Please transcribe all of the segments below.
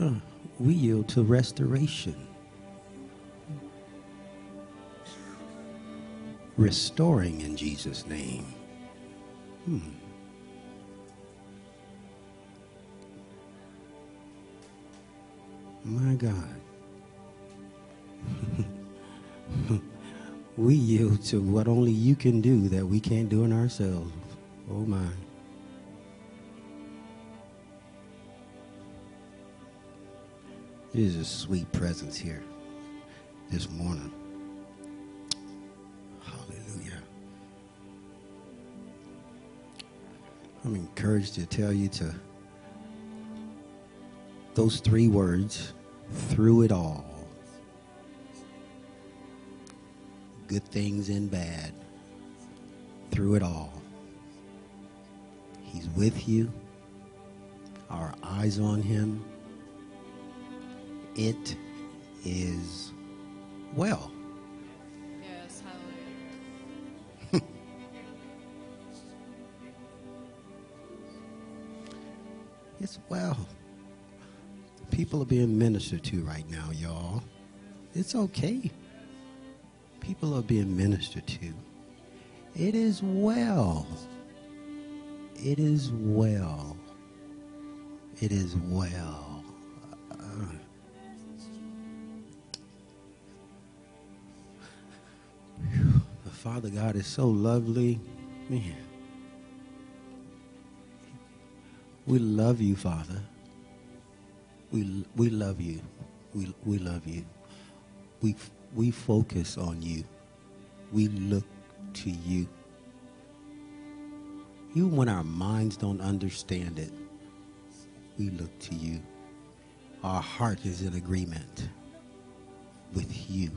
Uh, we yield to restoration. Restoring in Jesus' name. Hmm. My God. we yield to what only you can do that we can't do in ourselves. Oh my. There's a sweet presence here this morning. Hallelujah. I'm encouraged to tell you to those three words through it all. Good things and bad. Through it all. He's with you. Our eyes on him. It is well. Yes, hallelujah. It's well. People are being ministered to right now, y'all. It's okay. People are being ministered to. It is well. It is well. It is well. Father God is so lovely. Man. We love you, Father. We, we love you. We, we love you. We, we focus on you. We look to you. Even when our minds don't understand it, we look to you. Our heart is in agreement with you.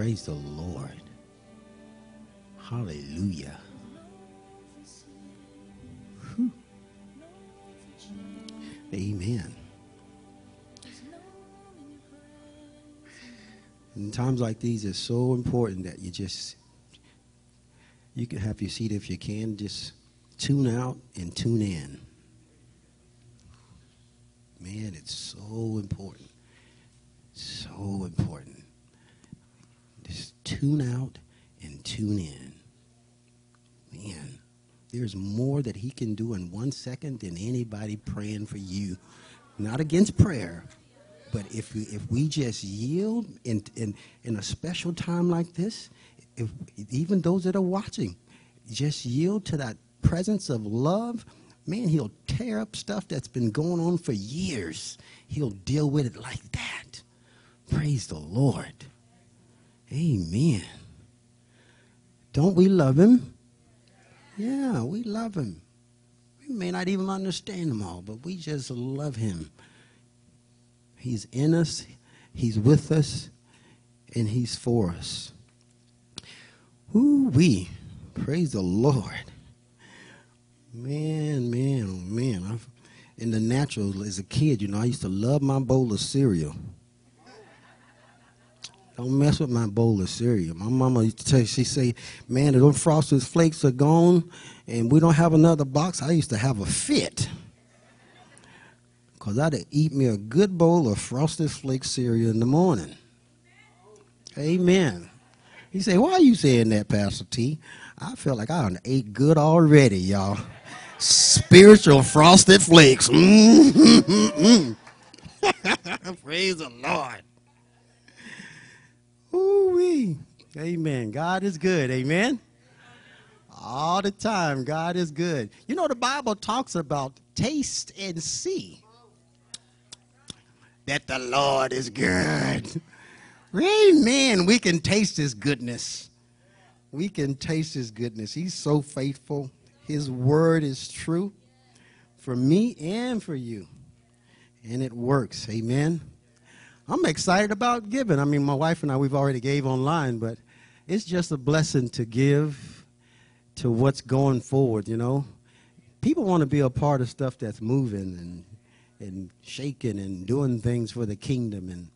Praise the Lord. Hallelujah. Whew. Amen. In times like these, it's so important that you just, you can have your seat if you can, just tune out and tune in. Man, it's so important. So important. Tune out and tune in. Man, there's more that he can do in one second than anybody praying for you. Not against prayer, but if we, if we just yield in, in, in a special time like this, if, even those that are watching, just yield to that presence of love, man, he'll tear up stuff that's been going on for years. He'll deal with it like that. Praise the Lord. Amen. Don't we love him? Yeah, we love him. We may not even understand him all, but we just love him. He's in us, he's with us, and he's for us. Who we praise the Lord. Man, man, oh man. I've, in the natural, as a kid, you know, I used to love my bowl of cereal. Don't mess with my bowl of cereal. My mama used to tell she say, man, those frosted flakes are gone and we don't have another box. I used to have a fit. Because I'd eat me a good bowl of frosted flake cereal in the morning. Amen. He say, why are you saying that, Pastor T? I feel like I ate good already, y'all. Spiritual frosted flakes. Mm-hmm. Praise the Lord. Amen. God is good. Amen. All the time, God is good. You know, the Bible talks about taste and see that the Lord is good. Amen. We can taste his goodness. We can taste his goodness. He's so faithful. His word is true for me and for you. And it works. Amen. I'm excited about giving. I mean, my wife and I, we've already gave online, but it's just a blessing to give to what's going forward, you know. People want to be a part of stuff that's moving and and shaking and doing things for the kingdom and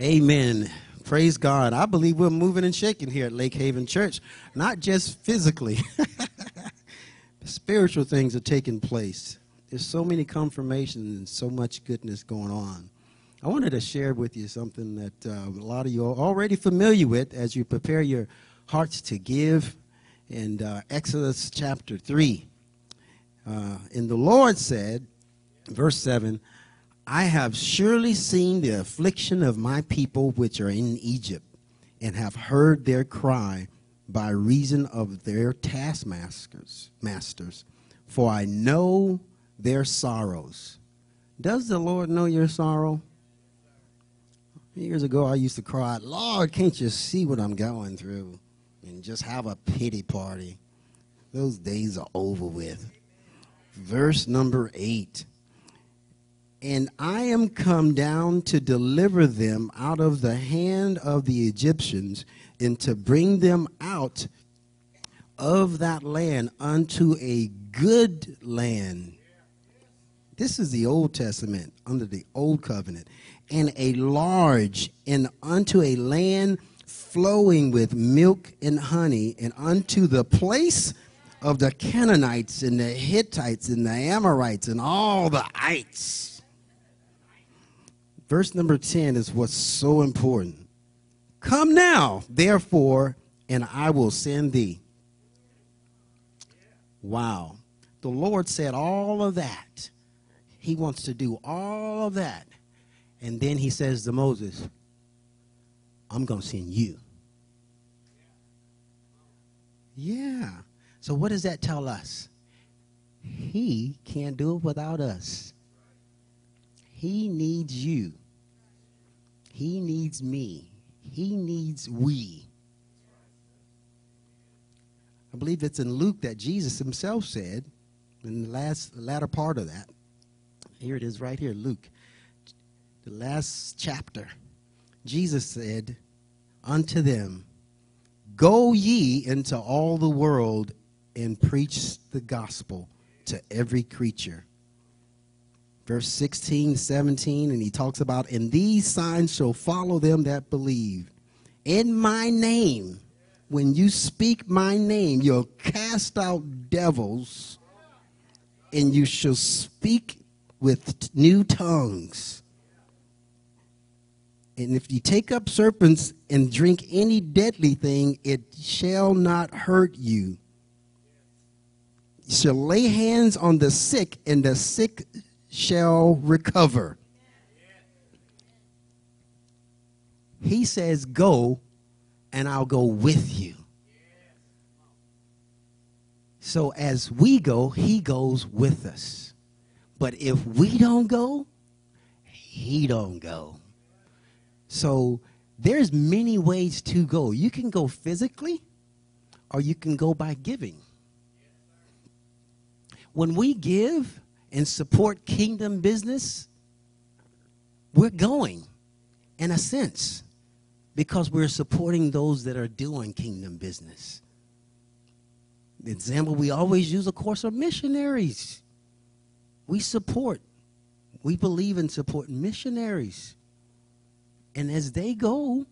amen praise god i believe we're moving and shaking here at lake haven church not just physically spiritual things are taking place there's so many confirmations and so much goodness going on. I wanted to share with you something that uh, a lot of you are already familiar with as you prepare your hearts to give in uh, Exodus chapter 3. Uh, and the Lord said, verse 7, I have surely seen the affliction of my people which are in Egypt, and have heard their cry by reason of their taskmasters, masters, for I know their sorrows. Does the Lord know your sorrow? Years ago, I used to cry, Lord, can't you see what I'm going through? And just have a pity party. Those days are over with. Verse number eight. And I am come down to deliver them out of the hand of the Egyptians and to bring them out of that land unto a good land. This is the Old Testament under the Old Covenant. And a large, and unto a land flowing with milk and honey, and unto the place of the Canaanites and the Hittites and the Amorites and all the ites. Verse number 10 is what's so important. Come now, therefore, and I will send thee. Wow. The Lord said all of that. He wants to do all of that. And then he says to Moses, I'm going to send you. Yeah. So what does that tell us? He can't do it without us. He needs you. He needs me. He needs we. I believe it's in Luke that Jesus himself said, in the last the latter part of that. Here it is right here, Luke. The last chapter. Jesus said unto them, Go ye into all the world and preach the gospel to every creature. Verse 16, 17, and he talks about, And these signs shall follow them that believe. In my name, when you speak my name, you'll cast out devils, and you shall speak with new tongues. And if you take up serpents and drink any deadly thing, it shall not hurt you. You shall lay hands on the sick, and the sick shall recover. He says, Go, and I'll go with you. So as we go, he goes with us. But if we don't go, he don't go. So there's many ways to go. You can go physically or you can go by giving. When we give and support kingdom business, we're going in a sense because we're supporting those that are doing kingdom business. The example we always use, of course, are missionaries. We support, we believe in supporting missionaries. And as they go,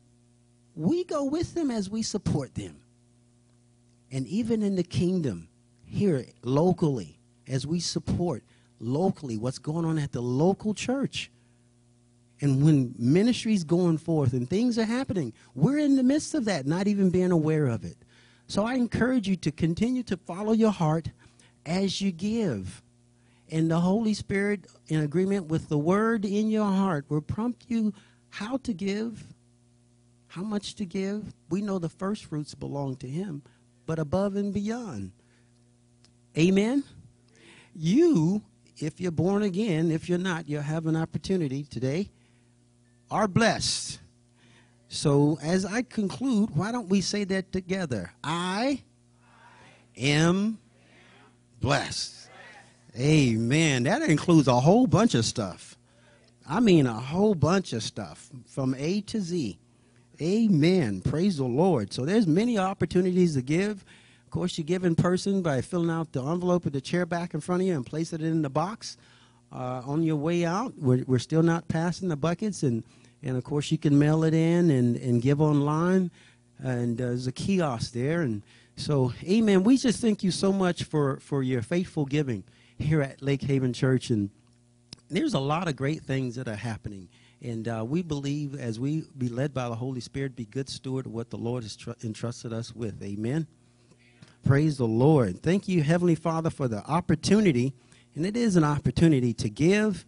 we go with them as we support them. And even in the kingdom, here locally, as we support locally what's going on at the local church. And when ministry's going forth and things are happening, we're in the midst of that, not even being aware of it. So I encourage you to continue to follow your heart as you give. And the Holy Spirit, in agreement with the word in your heart, will prompt you how to give, how much to give. We know the first fruits belong to Him, but above and beyond. Amen. You, if you're born again, if you're not, you'll have an opportunity today, are blessed. So as I conclude, why don't we say that together? I am blessed. Amen. That includes a whole bunch of stuff. I mean, a whole bunch of stuff from A to Z. Amen. Praise the Lord. So there's many opportunities to give. Of course, you give in person by filling out the envelope with the chair back in front of you and place it in the box. Uh, on your way out, we're, we're still not passing the buckets, and, and of course, you can mail it in and, and give online. And uh, there's a kiosk there. And so, amen. We just thank you so much for, for your faithful giving. here at Lake Haven Church, and there's a lot of great things that are happening. And uh, we believe as we be led by the Holy Spirit, be good steward of what the Lord has tr- entrusted us with. Amen. Praise the Lord. Thank you, Heavenly Father, for the opportunity, and it is an opportunity to give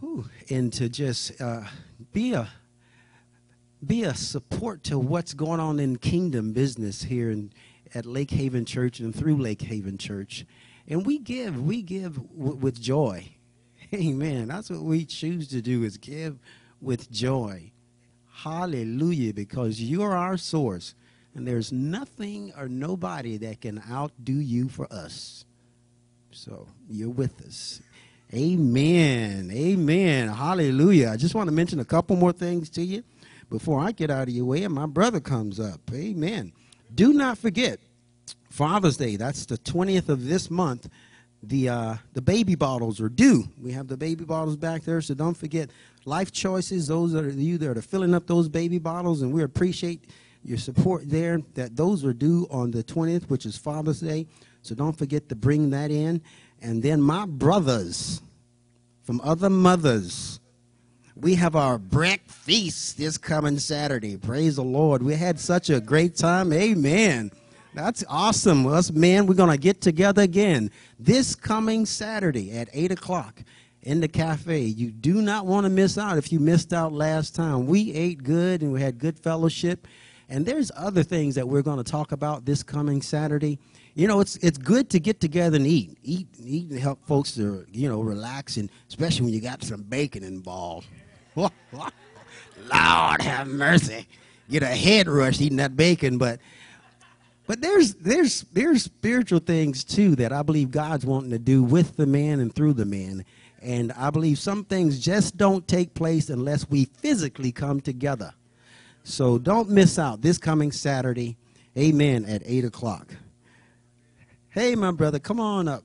whew, and to just uh, be a be a support to what's going on in kingdom business here in, at Lake Haven Church and through Lake Haven Church. And we give, we give w- with joy. Amen. That's what we choose to do is give with joy. Hallelujah, because you are our source. And there's nothing or nobody that can outdo you for us. So you're with us. Amen. Amen. Hallelujah. I just want to mention a couple more things to you before I get out of your way and my brother comes up. Amen. Do not forget Father's Day. That's the 20th of this month. The uh, the baby bottles are due. We have the baby bottles back there, so don't forget life choices. Those are you that are filling up those baby bottles, and we appreciate your support there. That those are due on the 20th, which is Father's Day. So don't forget to bring that in. And then my brothers from other mothers, we have our breakfast this coming Saturday. Praise the Lord. We had such a great time. Amen. That's awesome. Us men, we're going to get together again this coming Saturday at 8 o'clock in the cafe. You do not want to miss out if you missed out last time. We ate good and we had good fellowship. And there's other things that we're going to talk about this coming Saturday. You know, it's it's good to get together and eat, eat, eat, and help folks to you know relax, and especially when you got some bacon involved. Lord have mercy, get a head rush eating that bacon, but but there's there's there's spiritual things too that I believe God's wanting to do with the man and through the man. And I believe some things just don't take place unless we physically come together. So don't miss out this coming Saturday, amen, at 8 o'clock. Hey, my brother, come on up.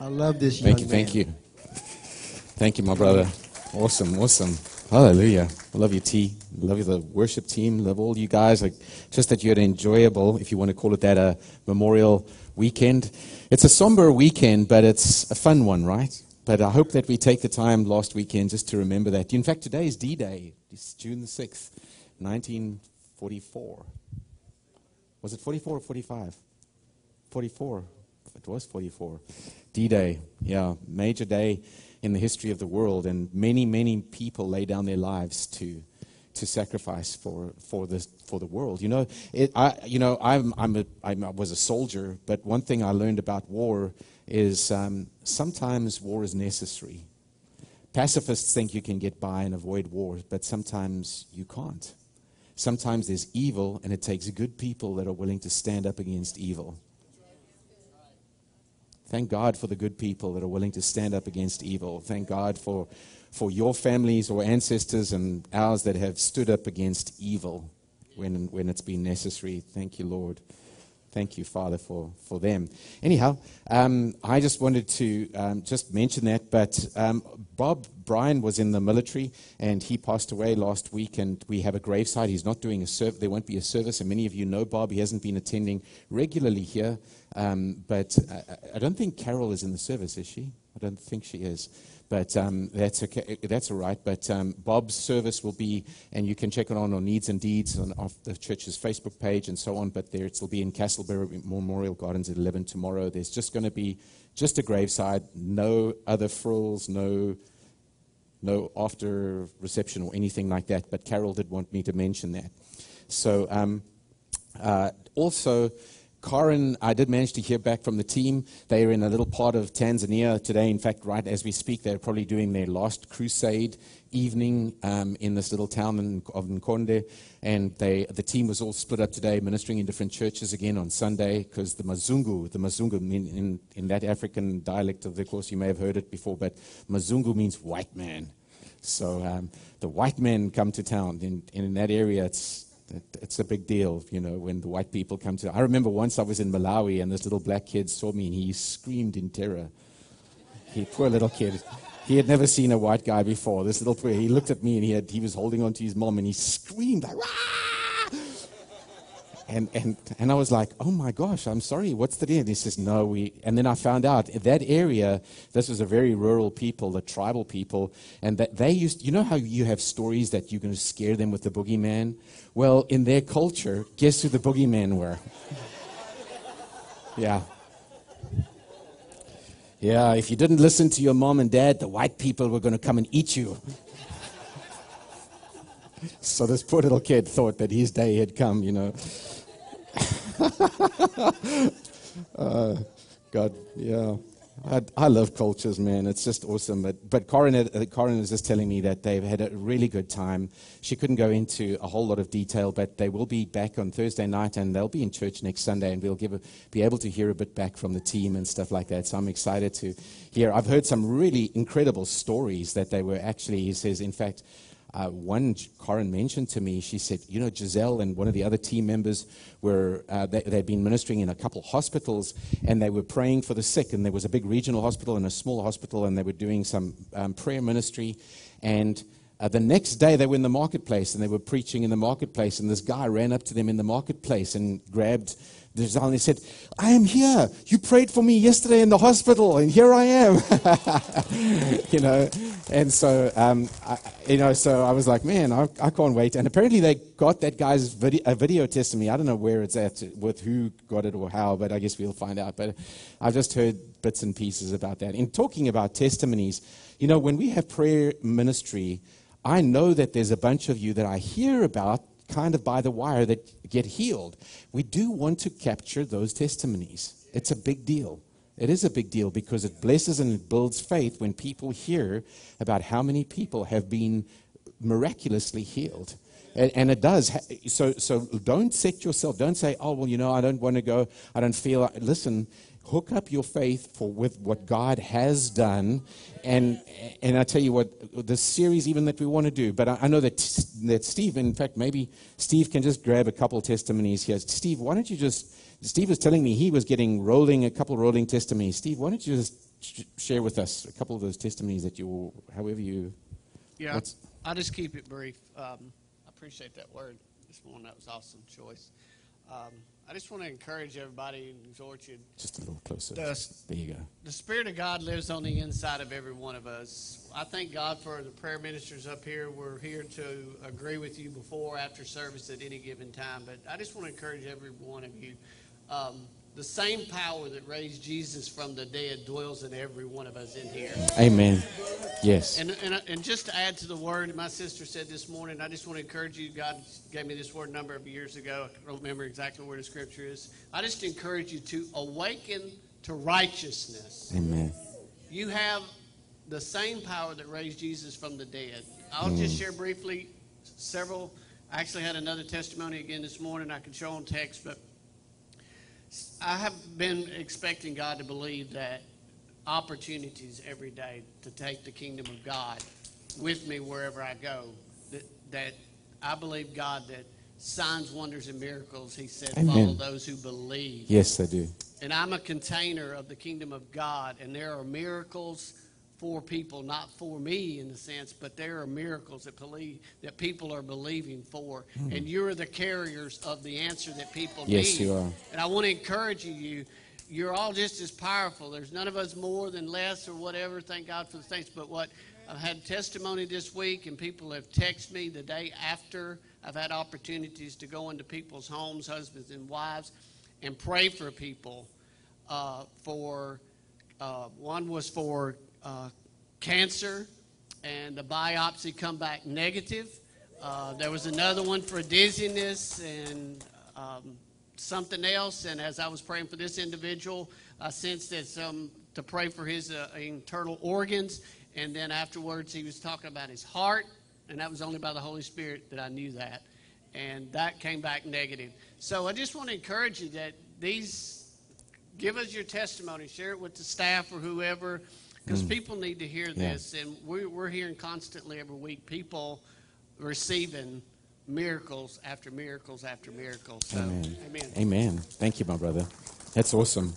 I love this Thank young you, thank you. Thank you, my brother. Awesome, awesome. Hallelujah. I love you, T. Love you, the worship team. Love all you guys. Like, just that you had an enjoyable, if you want to call it that, a memorial weekend. It's a somber weekend, but it's a fun one, right? But I hope that we take the time last weekend just to remember that. In fact, today is D Day. It's June the 6th, 1944. Was it 44 or 45? 44. It was 44. D Day, yeah, major day in the history of the world, and many, many people lay down their lives to to sacrifice for for the for the world. You know, it, I you know I'm I'm a I was a soldier, but one thing I learned about war is um, sometimes war is necessary. Pacifists think you can get by and avoid war, but sometimes you can't. Sometimes there's evil, and it takes good people that are willing to stand up against evil. Thank God for the good people that are willing to stand up against evil. Thank God for, for your families or ancestors and ours that have stood up against evil when, when it's been necessary. Thank you, Lord. Thank you, Father, for, for them. Anyhow, um, I just wanted to um, just mention that. But um, Bob Bryan was in the military and he passed away last week, and we have a graveside. He's not doing a service, there won't be a service. And many of you know Bob. He hasn't been attending regularly here. Um, but I, I don't think Carol is in the service, is she? I don't think she is. But um, that's okay. That's all right. But um, Bob's service will be, and you can check it on on Needs and Deeds on off the church's Facebook page and so on. But there, it'll be in Castleberry Memorial Gardens at 11 tomorrow. There's just going to be just a graveside, no other frills, no no after reception or anything like that. But Carol did want me to mention that. So um, uh, also. Karen, I did manage to hear back from the team. They are in a little part of Tanzania today. In fact, right as we speak, they're probably doing their last crusade evening um, in this little town in, of Nkonde. And they, the team was all split up today, ministering in different churches again on Sunday, because the Mazungu, the Mazungu in, in, in that African dialect of the course, you may have heard it before, but Mazungu means white man. So um, the white men come to town. In, in that area, it's it's a big deal, you know, when the white people come to. I remember once I was in Malawi and this little black kid saw me and he screamed in terror. He poor little kid. He had never seen a white guy before. This little he looked at me and he had he was holding on to his mom and he screamed like! And, and, and I was like, oh my gosh, I'm sorry, what's the deal? And he says, no, we, and then I found out that area, this was a very rural people, the tribal people, and that they used, you know how you have stories that you're going to scare them with the boogeyman? Well, in their culture, guess who the boogeyman were? yeah. Yeah, if you didn't listen to your mom and dad, the white people were going to come and eat you. so this poor little kid thought that his day had come, you know. uh, God, yeah. I, I, love cultures, man. It's just awesome. But, but Corin, uh, Corin was just telling me that they've had a really good time. She couldn't go into a whole lot of detail, but they will be back on Thursday night and they'll be in church next Sunday, and we'll give a, be able to hear a bit back from the team and stuff like that. So I'm excited to hear. I've heard some really incredible stories that they were actually, he says, in fact, uh, one Corin mentioned to me, she said, you know, Giselle and one of the other team members were, uh, they, they'd been ministering in a couple hospitals and they were praying for the sick. And there was a big regional hospital and a small hospital, and they were doing some um, prayer ministry. And uh, the next day, they were in the marketplace and they were preaching in the marketplace. And this guy ran up to them in the marketplace and grabbed and he said, I am here. You prayed for me yesterday in the hospital, and here I am. you know, and so, um, I, you know, so I was like, man, I, I, can't wait. And apparently they got that guy's video, a video testimony. I don't know where it's at, with who got it or how, but I guess we'll find out. But I've just heard bits and pieces about that. In talking about testimonies, you know, when we have prayer ministry, I know that there's a bunch of you that I hear about kind of by the wire that get healed. We do want to capture those testimonies. It's a big deal. It is a big deal because it blesses and it builds faith when people hear about how many people have been miraculously healed. And, and, it does. So, so don't set yourself, don't say, oh, well, you know, I don't want to go, I don't feel. Listen, hook up your faith for, with what God has done. And, and I tell you what, the series even that we want to do, but I, I know that, that Steve, in fact, maybe Steve can just grab a couple testimonies here. Steve, why don't you just, Steve was telling me he was getting rolling, a couple rolling testimonies. Steve, why don't you just sh- share with us a couple of those testimonies that you, however you. Yeah, I'll just keep it brief. Um, I appreciate that word this morning. That was awesome choice. Um, I just want to encourage everybody and exhort you. Just a little closer. The, there you go. The Spirit of God lives on the inside of every one of us. I thank God for the prayer ministers up here. We're here to agree with you before, after service, at any given time. But I just want to encourage every one of you. Um, the same power that raised Jesus from the dead dwells in every one of us in here. Amen. Yes. And, and, and just to add to the word, my sister said this morning, I just want to encourage you. God gave me this word a number of years ago. I don't remember exactly where the scripture is. I just encourage you to awaken to righteousness. Amen. You have the same power that raised Jesus from the dead. I'll mm. just share briefly several. I actually had another testimony again this morning I can show on text, but I have been expecting God to believe that opportunities every day to take the kingdom of God with me wherever I go. That, that I believe God that signs, wonders, and miracles, He said, Amen. follow those who believe. Yes, I do. And I'm a container of the kingdom of God, and there are miracles for people, not for me in a sense, but there are miracles that believe that people are believing for, mm. and you're the carriers of the answer that people yes, need. you are. And I want to encourage you. You're all just as powerful. There's none of us more than less or whatever. Thank God for the things. But what I've had testimony this week, and people have texted me the day after. I've had opportunities to go into people's homes, husbands and wives, and pray for people. Uh, for uh, one was for uh, cancer, and the biopsy come back negative. Uh, there was another one for dizziness and um, something else. And as I was praying for this individual, I sensed that some to pray for his uh, internal organs. And then afterwards, he was talking about his heart, and that was only by the Holy Spirit that I knew that. And that came back negative. So I just want to encourage you that these, give us your testimony, share it with the staff or whoever because mm. people need to hear this, yeah. and we're, we're hearing constantly every week people receiving miracles after miracles after miracles. So, amen. amen. Amen. Thank you, my brother. That's awesome.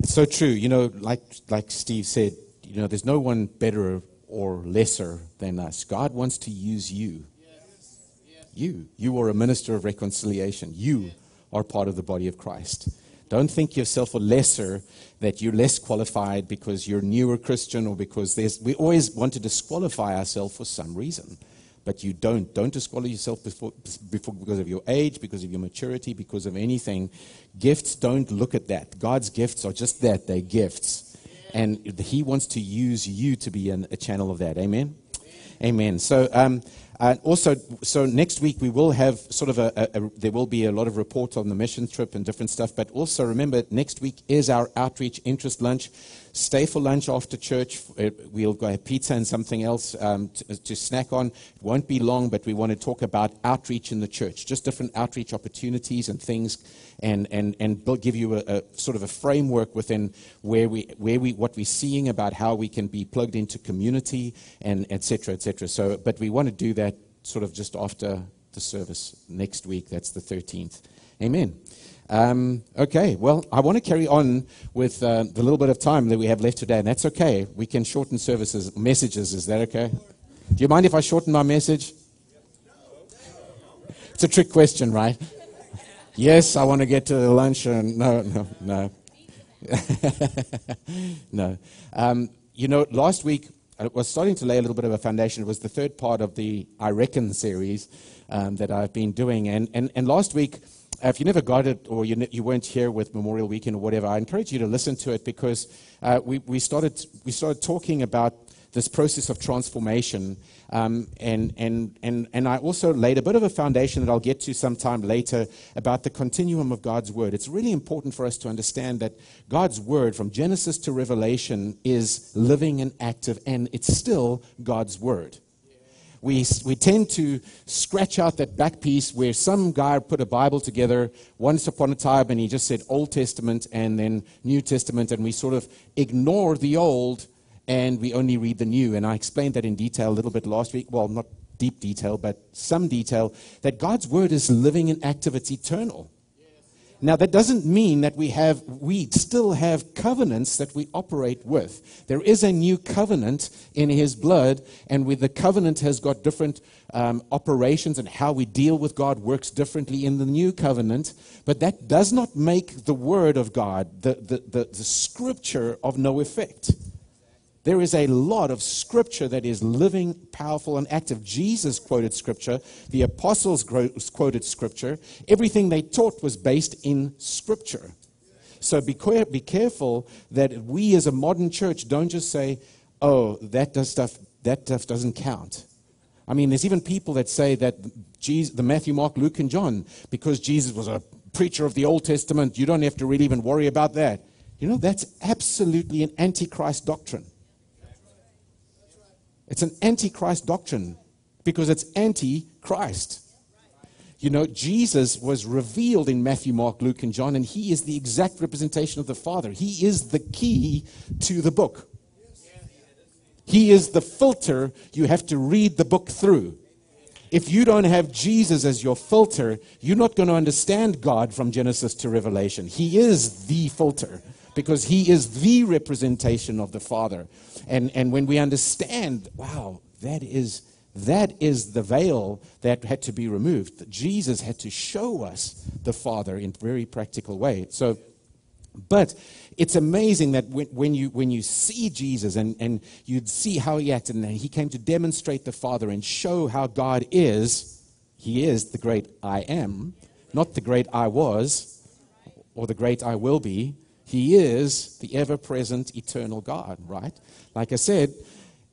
It's so true. You know, like like Steve said, you know, there's no one better or lesser than us. God wants to use you. Yes. Yes. You. You are a minister of reconciliation. You are part of the body of Christ. Don't think yourself a lesser, that you're less qualified because you're newer Christian or because there's. We always want to disqualify ourselves for some reason. But you don't. Don't disqualify yourself before, before, because of your age, because of your maturity, because of anything. Gifts don't look at that. God's gifts are just that they're gifts. And He wants to use you to be an, a channel of that. Amen? Amen. So, um, uh, also, so next week we will have sort of a, a, a, there will be a lot of reports on the mission trip and different stuff. But also remember, next week is our outreach interest lunch. Stay for lunch after church. Uh, we'll go have pizza and something else um, to, to, snack on. It won't be long, but we want to talk about outreach in the church, just different outreach opportunities and things, and and and we'll give you a, a sort of a framework within where we where we what we're seeing about how we can be plugged into community and et etc. etc. So, but we want to do that sort of just after the service next week. That's the 13th. Amen. Um, okay, well, I want to carry on with uh, the little bit of time that we have left today, and that's okay. We can shorten services, messages. Is that okay? Do you mind if I shorten my message? It's a trick question, right? yes, I want to get to the lunch, and no, no, no. no. Um, you know, last week I was starting to lay a little bit of a foundation. It was the third part of the I Reckon series um, that I've been doing. And, and, and last week, uh, if you never got it or you, you weren't here with Memorial Weekend or whatever, I encourage you to listen to it because uh, we, we, started, we started talking about this process of transformation. Um, and, and, and, and I also laid a bit of a foundation that I'll get to sometime later about the continuum of God's Word. It's really important for us to understand that God's Word, from Genesis to Revelation, is living and active, and it's still God's Word we, we tend to scratch out that back piece where some guy put a Bible together once upon a time and he just said Old Testament and then New Testament, and we sort of ignore the old and we only read the new. And I explained that in detail a little bit last week. Well, not deep detail, but some detail that God's word is living and active, it's eternal. Now, that doesn't mean that we have, we still have covenants that we operate with. There is a new covenant in His blood, and with the covenant has got different um, operations, and how we deal with God works differently in the new covenant. But that does not make the Word of God, the, the, the, the scripture, of no effect. There is a lot of scripture that is living, powerful, and active. Jesus quoted scripture. The apostles quoted scripture. Everything they taught was based in scripture. So be, be careful that we as a modern church don't just say, oh, that does stuff, that stuff doesn't count. I mean, there's even people that say that Jesus, the Matthew, Mark, Luke, and John, because Jesus was a preacher of the Old Testament, you don't have to really even worry about that. You know, that's absolutely an antichrist doctrine. It's an antichrist doctrine because it's anti Christ. You know, Jesus was revealed in Matthew, Mark, Luke, and John, and he is the exact representation of the Father. He is the key to the book. He is the filter you have to read the book through. If you don't have Jesus as your filter, you're not going to understand God from Genesis to Revelation. He is the filter because he is the representation of the Father. And, and when we understand, wow, that is, that is the veil that had to be removed. That Jesus had to show us the Father in very practical way. So, but it's amazing that when, when, you, when you see Jesus and, and you'd see how he acted, and he came to demonstrate the Father and show how God is, he is the great I am, not the great I was or the great I will be. He is the ever present eternal God, right? Like I said,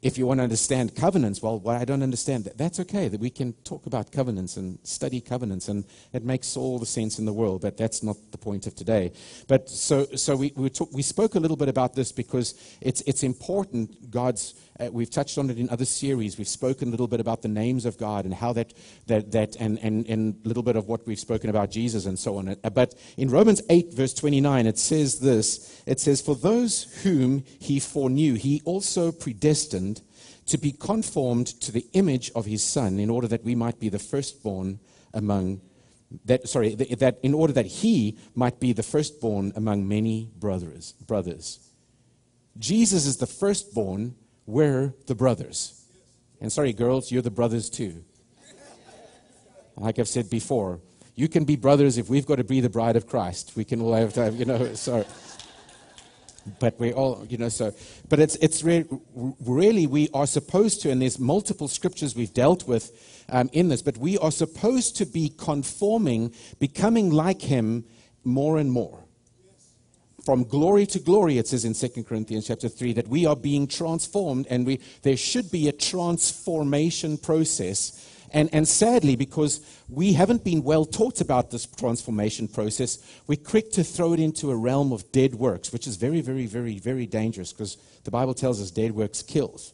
if you want to understand covenants, well, well, I don't understand that. That's okay, that we can talk about covenants and study covenants, and it makes all the sense in the world, but that's not the point of today. But so, so we, we, talk, we spoke a little bit about this because it's, it's important, God's uh, we've touched on it in other series. We've spoken a little bit about the names of God and how that, that, that and, and, and a little bit of what we've spoken about Jesus and so on. Uh, but in Romans 8, verse 29, it says this It says, For those whom he foreknew, he also predestined to be conformed to the image of his Son, in order that we might be the firstborn among that sorry that in order that he might be the firstborn among many brothers brothers jesus is the firstborn we're the brothers. And sorry, girls, you're the brothers too. Like I've said before, you can be brothers if we've got to be the bride of Christ. We can all have you know, so. But we all, you know, so. But it's it's re- really we are supposed to, and there's multiple scriptures we've dealt with um, in this, but we are supposed to be conforming, becoming like Him more and more from glory to glory it says in 2 corinthians chapter 3 that we are being transformed and we, there should be a transformation process. And, and sadly because we haven't been well taught about this transformation process we're quick to throw it into a realm of dead works which is very very very very dangerous because the bible tells us dead works kills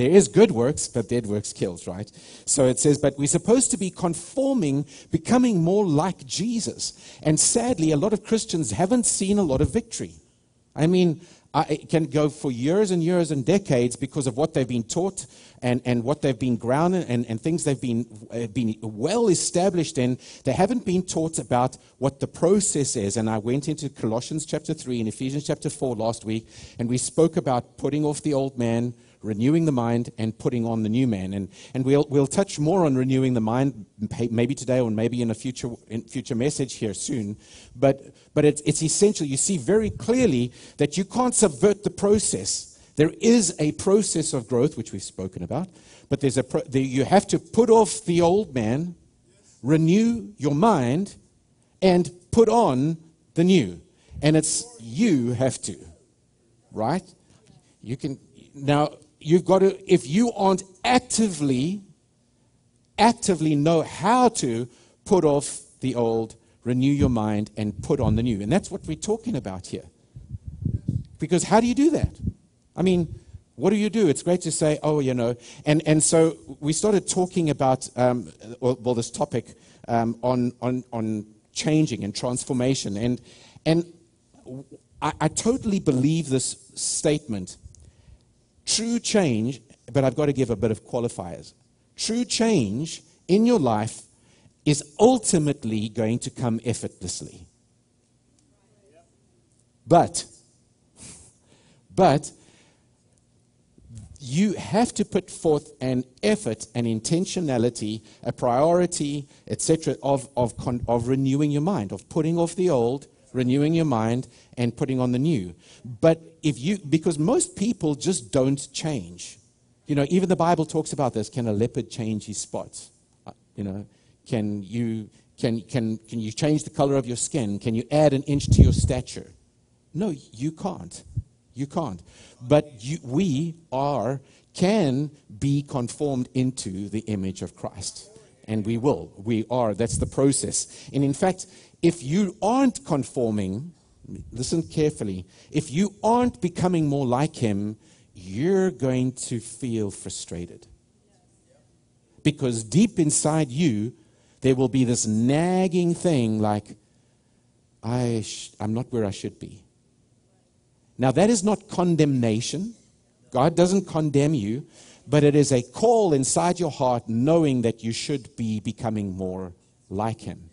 there is good works, but dead works kills, right? So it says, but we're supposed to be conforming, becoming more like Jesus. And sadly, a lot of Christians haven't seen a lot of victory. I mean, I can go for years and years and decades because of what they've been taught and, and what they've been grounded and, and things they've been, uh, been well established in. They haven't been taught about what the process is. And I went into Colossians chapter 3 and Ephesians chapter 4 last week, and we spoke about putting off the old man renewing the mind and putting on the new man. And, and we'll, we'll touch more on renewing the mind maybe today or maybe in a future, in future message here soon. But, but it's, it's essential. You see very clearly that you can't subvert the process. There is a process of growth, which we've spoken about, but there's a pro- the, you have to put off the old man, renew your mind, and put on the new. And it's you have to, right? You can now you've got to, if you aren't actively, actively know how to put off the old, renew your mind, and put on the new. And that's what we're talking about here. Because how do you do that? I mean, what do you do? It's great to say, oh, you know. And, and so we started talking about, um, well, well, this topic um, on, on, on changing and transformation. And, and I, I totally believe this statement True change, but I've got to give a bit of qualifiers. True change in your life is ultimately going to come effortlessly. But, but, you have to put forth an effort, an intentionality, a priority, etc., of, of, of renewing your mind, of putting off the old, renewing your mind, and putting on the new. But if you, because most people just don't change. You know, even the Bible talks about this. Can a leopard change his spots? Uh, you know, can you, can, can, can you change the color of your skin? Can you add an inch to your stature? No, you can't. You can't. But you, we are, can be conformed into the image of Christ. And we will. We are. That's the process. And in fact, if you aren't conforming, listen carefully, if you aren't becoming more like him, you're going to feel frustrated. Because deep inside you, there will be this nagging thing like, I sh- I'm not where I should be. Now, that is not condemnation. God doesn't condemn you, but it is a call inside your heart knowing that you should be becoming more like Him.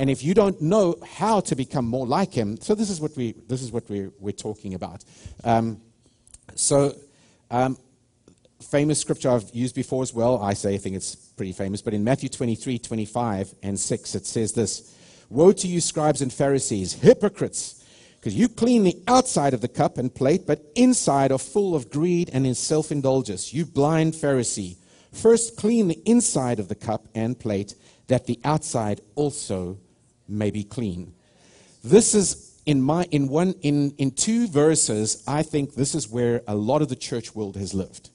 And if you don't know how to become more like him, so this is what, we, this is what we're, we're talking about. Um, so, um, famous scripture I've used before as well. I say I think it's pretty famous, but in Matthew 23, 25, and 6, it says this Woe to you, scribes and Pharisees, hypocrites! Because you clean the outside of the cup and plate, but inside are full of greed and in self indulgence. You blind Pharisee. First clean the inside of the cup and plate that the outside also may be clean. This is in my in one in, in two verses, I think this is where a lot of the church world has lived.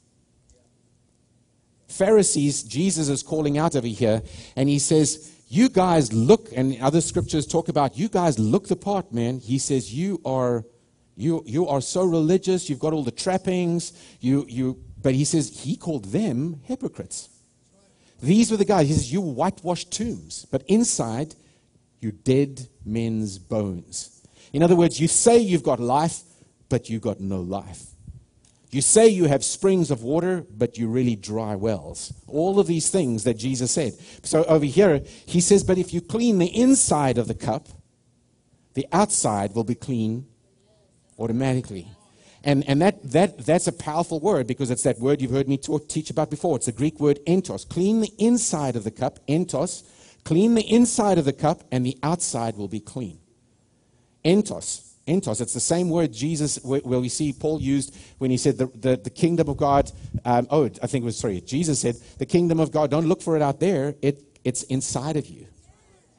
Pharisees, Jesus is calling out over here, and he says, You guys look, and other scriptures talk about you guys look the part, man. He says, You are you you are so religious, you've got all the trappings, you you but he says he called them hypocrites. These were the guys. He says, You whitewashed tombs, but inside, you dead men's bones. In other words, you say you've got life, but you've got no life. You say you have springs of water, but you really dry wells. All of these things that Jesus said. So over here, he says, But if you clean the inside of the cup, the outside will be clean automatically. And, and that, that, that's a powerful word because it's that word you've heard me talk, teach about before. It's the Greek word entos. Clean the inside of the cup, entos. Clean the inside of the cup, and the outside will be clean. Entos. Entos. It's the same word Jesus, where we see Paul used when he said the, the, the kingdom of God. Um, oh, I think it was, sorry, Jesus said, the kingdom of God, don't look for it out there, it, it's inside of you.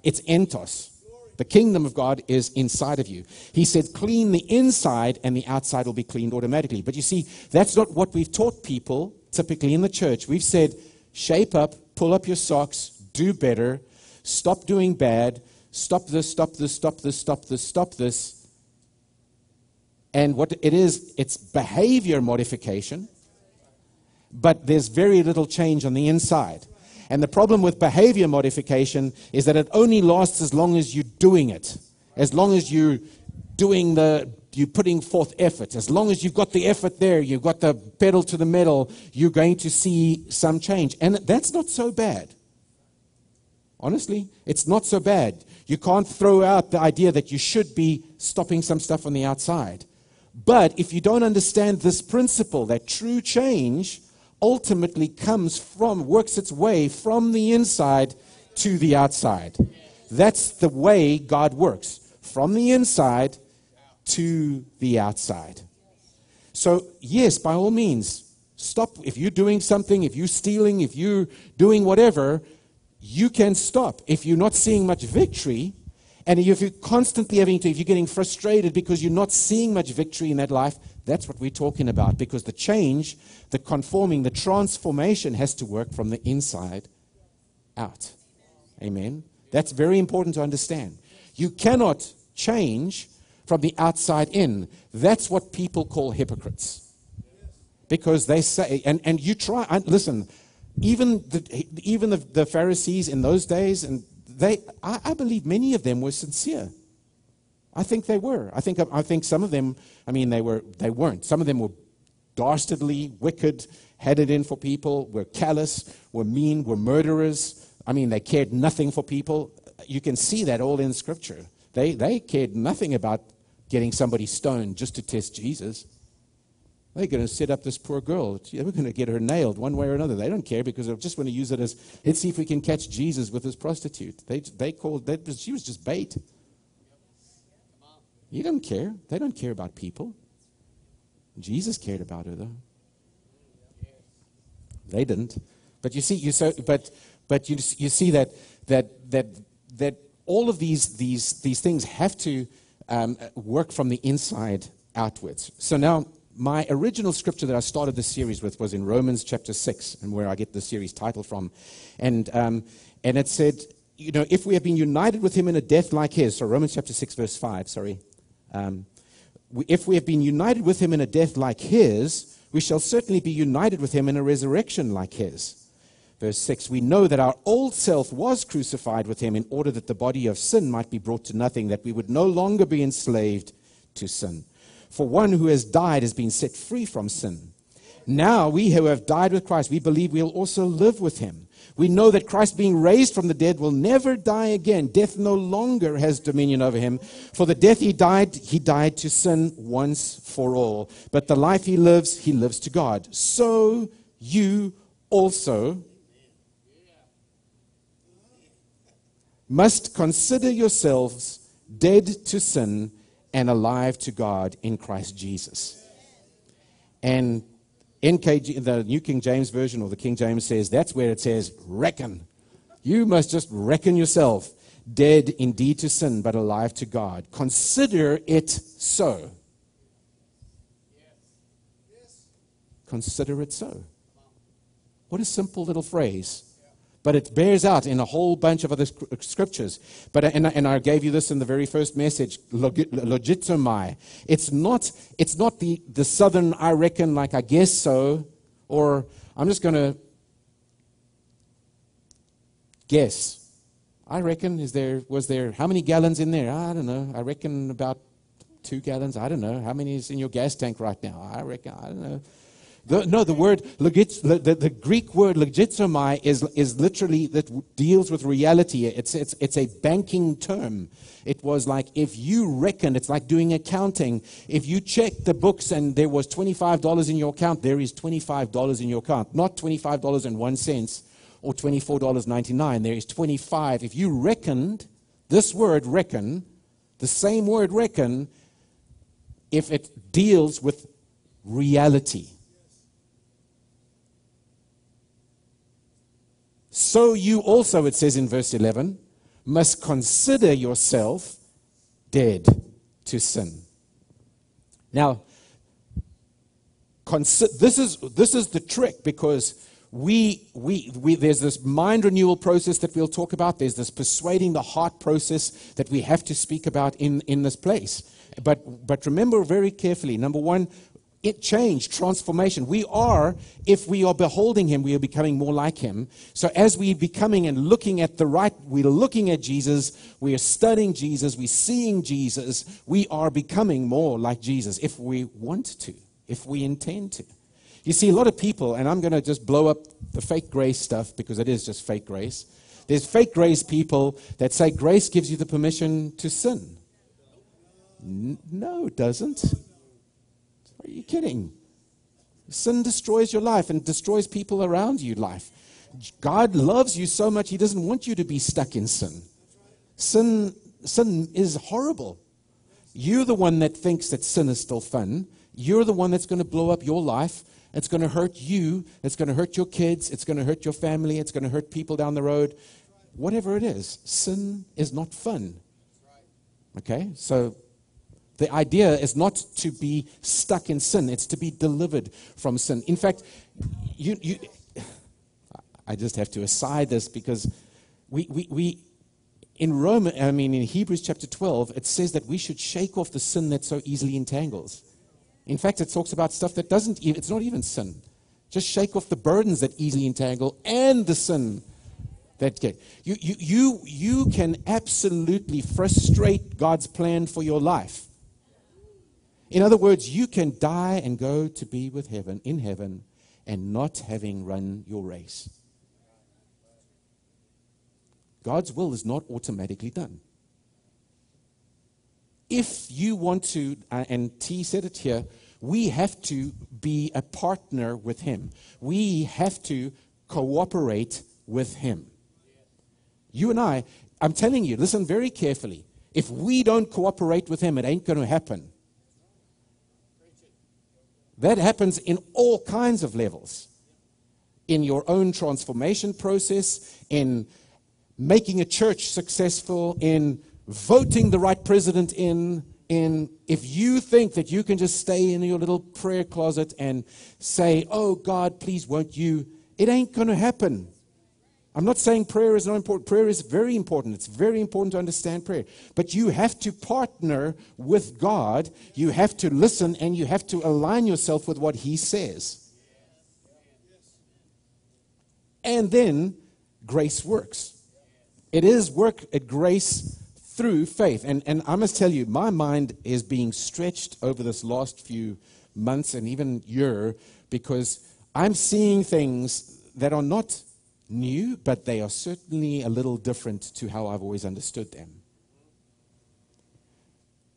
It's entos. The kingdom of God is inside of you. He said, clean the inside, and the outside will be cleaned automatically. But you see, that's not what we've taught people typically in the church. We've said, shape up, pull up your socks, do better, stop doing bad, stop this, stop this, stop this, stop this, stop this. And what it is, it's behavior modification, but there's very little change on the inside. And the problem with behavior modification is that it only lasts as long as you're doing it, as long as you're doing the you're putting forth effort. As long as you've got the effort there, you've got the pedal to the metal, you're going to see some change. And that's not so bad. Honestly, it's not so bad. You can't throw out the idea that you should be stopping some stuff on the outside. But if you don't understand this principle that true change ultimately comes from, works its way from the inside to the outside. That's the way God works from the inside to the outside. So, yes, by all means, stop. If you're doing something, if you're stealing, if you're doing whatever, you can stop. If you're not seeing much victory, and if you're constantly having to, if you're getting frustrated because you're not seeing much victory in that life, that's what we're talking about. Because the change, the conforming, the transformation has to work from the inside out. Amen. That's very important to understand. You cannot change from the outside in. That's what people call hypocrites. Because they say, and, and you try, and listen, even the, even the, the Pharisees in those days, and they, I, I believe many of them were sincere. I think they were. I think, I think some of them, I mean, they, were, they weren't. Some of them were dastardly, wicked, had it in for people, were callous, were mean, were murderers. I mean, they cared nothing for people. You can see that all in Scripture. They, they cared nothing about getting somebody stoned just to test Jesus. They're going to set up this poor girl. Were going to get her nailed one way or another. They don't care because they're just going to use it as let's see if we can catch Jesus with this prostitute. They, they called that she was just bait. You don't care. They don't care about people. Jesus cared about her though. They didn't. But you see, you so, but but you you see that that that that all of these these these things have to um, work from the inside outwards. So now, my original scripture that I started this series with was in Romans chapter 6, and where I get the series title from. And, um, and it said, you know, if we have been united with him in a death like his, so Romans chapter 6, verse 5, sorry. Um, we, if we have been united with him in a death like his, we shall certainly be united with him in a resurrection like his. Verse 6 We know that our old self was crucified with him in order that the body of sin might be brought to nothing, that we would no longer be enslaved to sin. For one who has died has been set free from sin. Now we who have died with Christ, we believe we'll also live with him. We know that Christ, being raised from the dead, will never die again. Death no longer has dominion over him. For the death he died, he died to sin once for all. But the life he lives, he lives to God. So you also must consider yourselves dead to sin and alive to God in Christ Jesus. And NKG, the New King James Version or the King James says that's where it says, reckon. You must just reckon yourself dead indeed to sin, but alive to God. Consider it so. Consider it so. What a simple little phrase. But it bears out in a whole bunch of other uh, scriptures. But uh, and, and I gave you this in the very first message, logizomai. It's not it's not the, the southern I reckon like I guess so, or I'm just going to guess. I reckon is there was there how many gallons in there? I don't know. I reckon about two gallons. I don't know. How many is in your gas tank right now? I reckon I don't know. The, no, the word the, the, Greek word logizomai is, is literally that deals with reality. It's, it's, it's a banking term. It was like if you reckon, it's like doing accounting. If you check the books and there was $25 in your account, there is $25 in your account. Not $25.01 or $24.99. There is 25. If you reckoned, this word reckon, the same word reckon, if it deals with reality. So you also, it says in verse 11, must consider yourself dead to sin. Now, this, is, this is the trick because we, we, we, there's this mind renewal process that we'll talk about. There's this persuading the heart process that we have to speak about in, in this place. But, but remember very carefully number one, it changed, transformation. We are, if we are beholding him, we are becoming more like him. So as we're becoming and looking at the right, we're looking at Jesus, we are studying Jesus, we're seeing Jesus, we are becoming more like Jesus if we want to, if we intend to. You see, a lot of people, and I'm going to just blow up the fake grace stuff because it is just fake grace. There's fake grace people that say grace gives you the permission to sin. No, it doesn't. Are you kidding? Sin destroys your life and destroys people around you life. God loves you so much, He doesn't want you to be stuck in sin. Sin, sin is horrible. You're the one that thinks that sin is still fun. You're the one that's going to blow up your life. It's going to hurt you. It's going to hurt your kids. It's going to hurt your family. It's going to hurt people down the road. Whatever it is, sin is not fun. Okay? So the idea is not to be stuck in sin, it's to be delivered from sin. In fact, you, you, I just have to aside this because we, we, we in Rome, I mean, in Hebrews chapter 12, it says that we should shake off the sin that so easily entangles. In fact, it talks about stuff that doesn't, even, it's not even sin. Just shake off the burdens that easily entangle and the sin that. You, you, you, you can absolutely frustrate God's plan for your life. In other words, you can die and go to be with heaven, in heaven, and not having run your race. God's will is not automatically done. If you want to, uh, and T said it here, we have to be a partner with Him. We have to cooperate with Him. You and I, I'm telling you, listen very carefully. If we don't cooperate with Him, it ain't going to happen. That happens in all kinds of levels. In your own transformation process, in making a church successful, in voting the right president in, in if you think that you can just stay in your little prayer closet and say, Oh God, please won't you? It ain't going to happen. I'm not saying prayer is not important. Prayer is very important. It's very important to understand prayer. But you have to partner with God. You have to listen and you have to align yourself with what He says. And then grace works. It is work at grace through faith. And, and I must tell you, my mind is being stretched over this last few months and even year because I'm seeing things that are not new, but they are certainly a little different to how I've always understood them.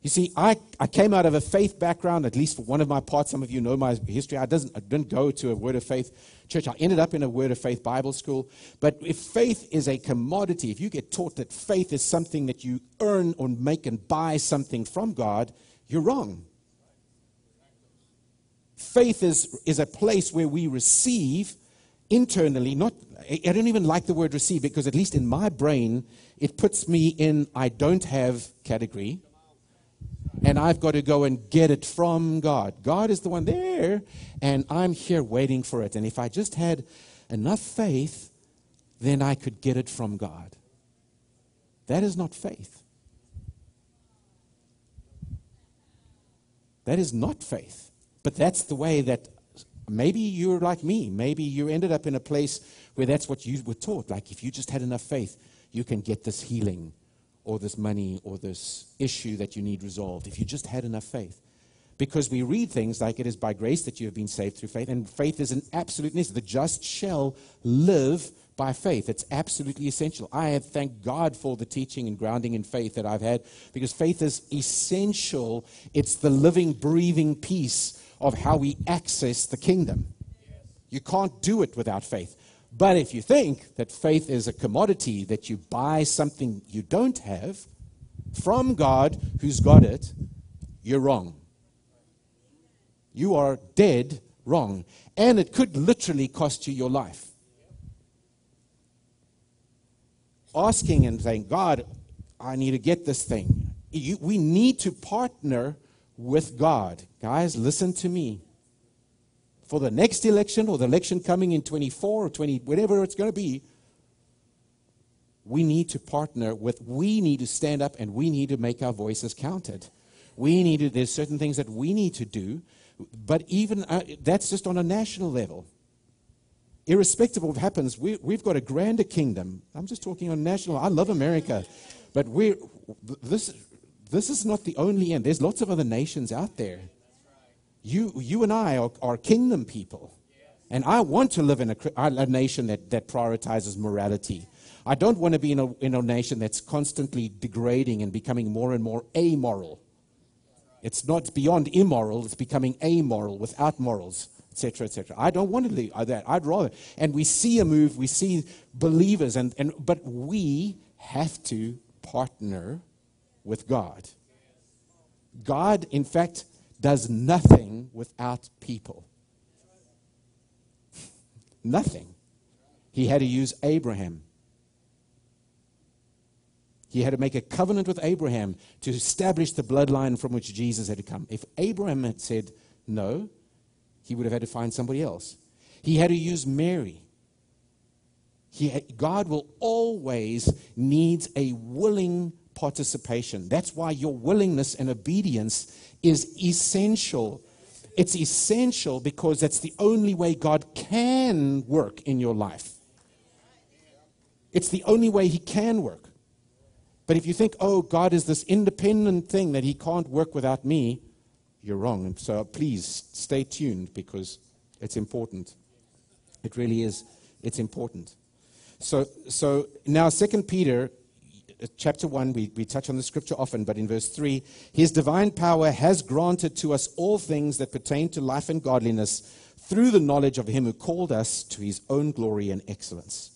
You see, I, I came out of a faith background, at least for one of my parts. Some of you know my history. I, doesn't, I didn't go to a Word of Faith church. I ended up in a Word of Faith Bible school. But if faith is a commodity, if you get taught that faith is something that you earn or make and buy something from God, you're wrong. Faith is, is a place where we receive internally, not, I don't even like the word receive because, at least in my brain, it puts me in I don't have category and I've got to go and get it from God. God is the one there, and I'm here waiting for it. And if I just had enough faith, then I could get it from God. That is not faith. That is not faith. But that's the way that maybe you're like me. Maybe you ended up in a place where that's what you were taught. Like if you just had enough faith, you can get this healing or this money or this issue that you need resolved if you just had enough faith. because we read things like it is by grace that you have been saved through faith, and faith is an absolute necessity. The just shall live by faith. It's absolutely essential. I have thanked God for the teaching and grounding in faith that I've had because faith is essential. It's the living, breathing piece of how we access the kingdom. You can't do it without faith. But if you think that faith is a commodity that you buy something you don't have from God who's got it, you're wrong. You are dead wrong. And it could literally cost you your life. Asking and saying, God, I need to get this thing. You, we need to partner with God. Guys, listen to me. For the next election or the election coming in 24 or 20, whatever it's going to be, we need to partner with, we need to stand up and we need to make our voices counted. We need to, there's certain things that we need to do, but even uh, that's just on a national level. Irrespective of what happens, we, we've got a grander kingdom. I'm just talking on national. I love America, but we're, this, this is not the only end. There's lots of other nations out there. You, you and I are, are kingdom people. And I want to live in a, a nation that, that prioritizes morality. I don't want to be in a, in a nation that's constantly degrading and becoming more and more amoral. It's not beyond immoral, it's becoming amoral without morals, etc., etc. I don't want to leave uh, that. I'd rather. And we see a move, we see believers, and, and, but we have to partner with God. God, in fact, does nothing without people. nothing. He had to use Abraham. He had to make a covenant with Abraham to establish the bloodline from which Jesus had to come. If Abraham had said no, he would have had to find somebody else. He had to use Mary. He, God will always needs a willing participation. That's why your willingness and obedience is essential. It's essential because that's the only way God can work in your life. It's the only way He can work. But if you think, oh, God is this independent thing that He can't work without me, you're wrong. And so please stay tuned because it's important. It really is. It's important. So, so now, Second Peter chapter 1, we, we touch on the scripture often, but in verse 3, His divine power has granted to us all things that pertain to life and godliness through the knowledge of Him who called us to His own glory and excellence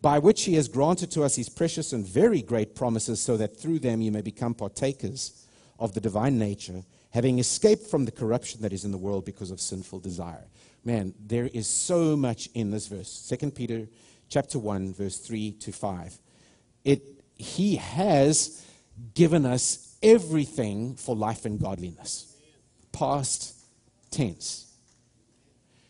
by which he has granted to us his precious and very great promises, so that through them you may become partakers of the divine nature, having escaped from the corruption that is in the world because of sinful desire. Man, there is so much in this verse. 2 Peter chapter 1, verse 3 to 5. It, he has given us everything for life and godliness. Past tense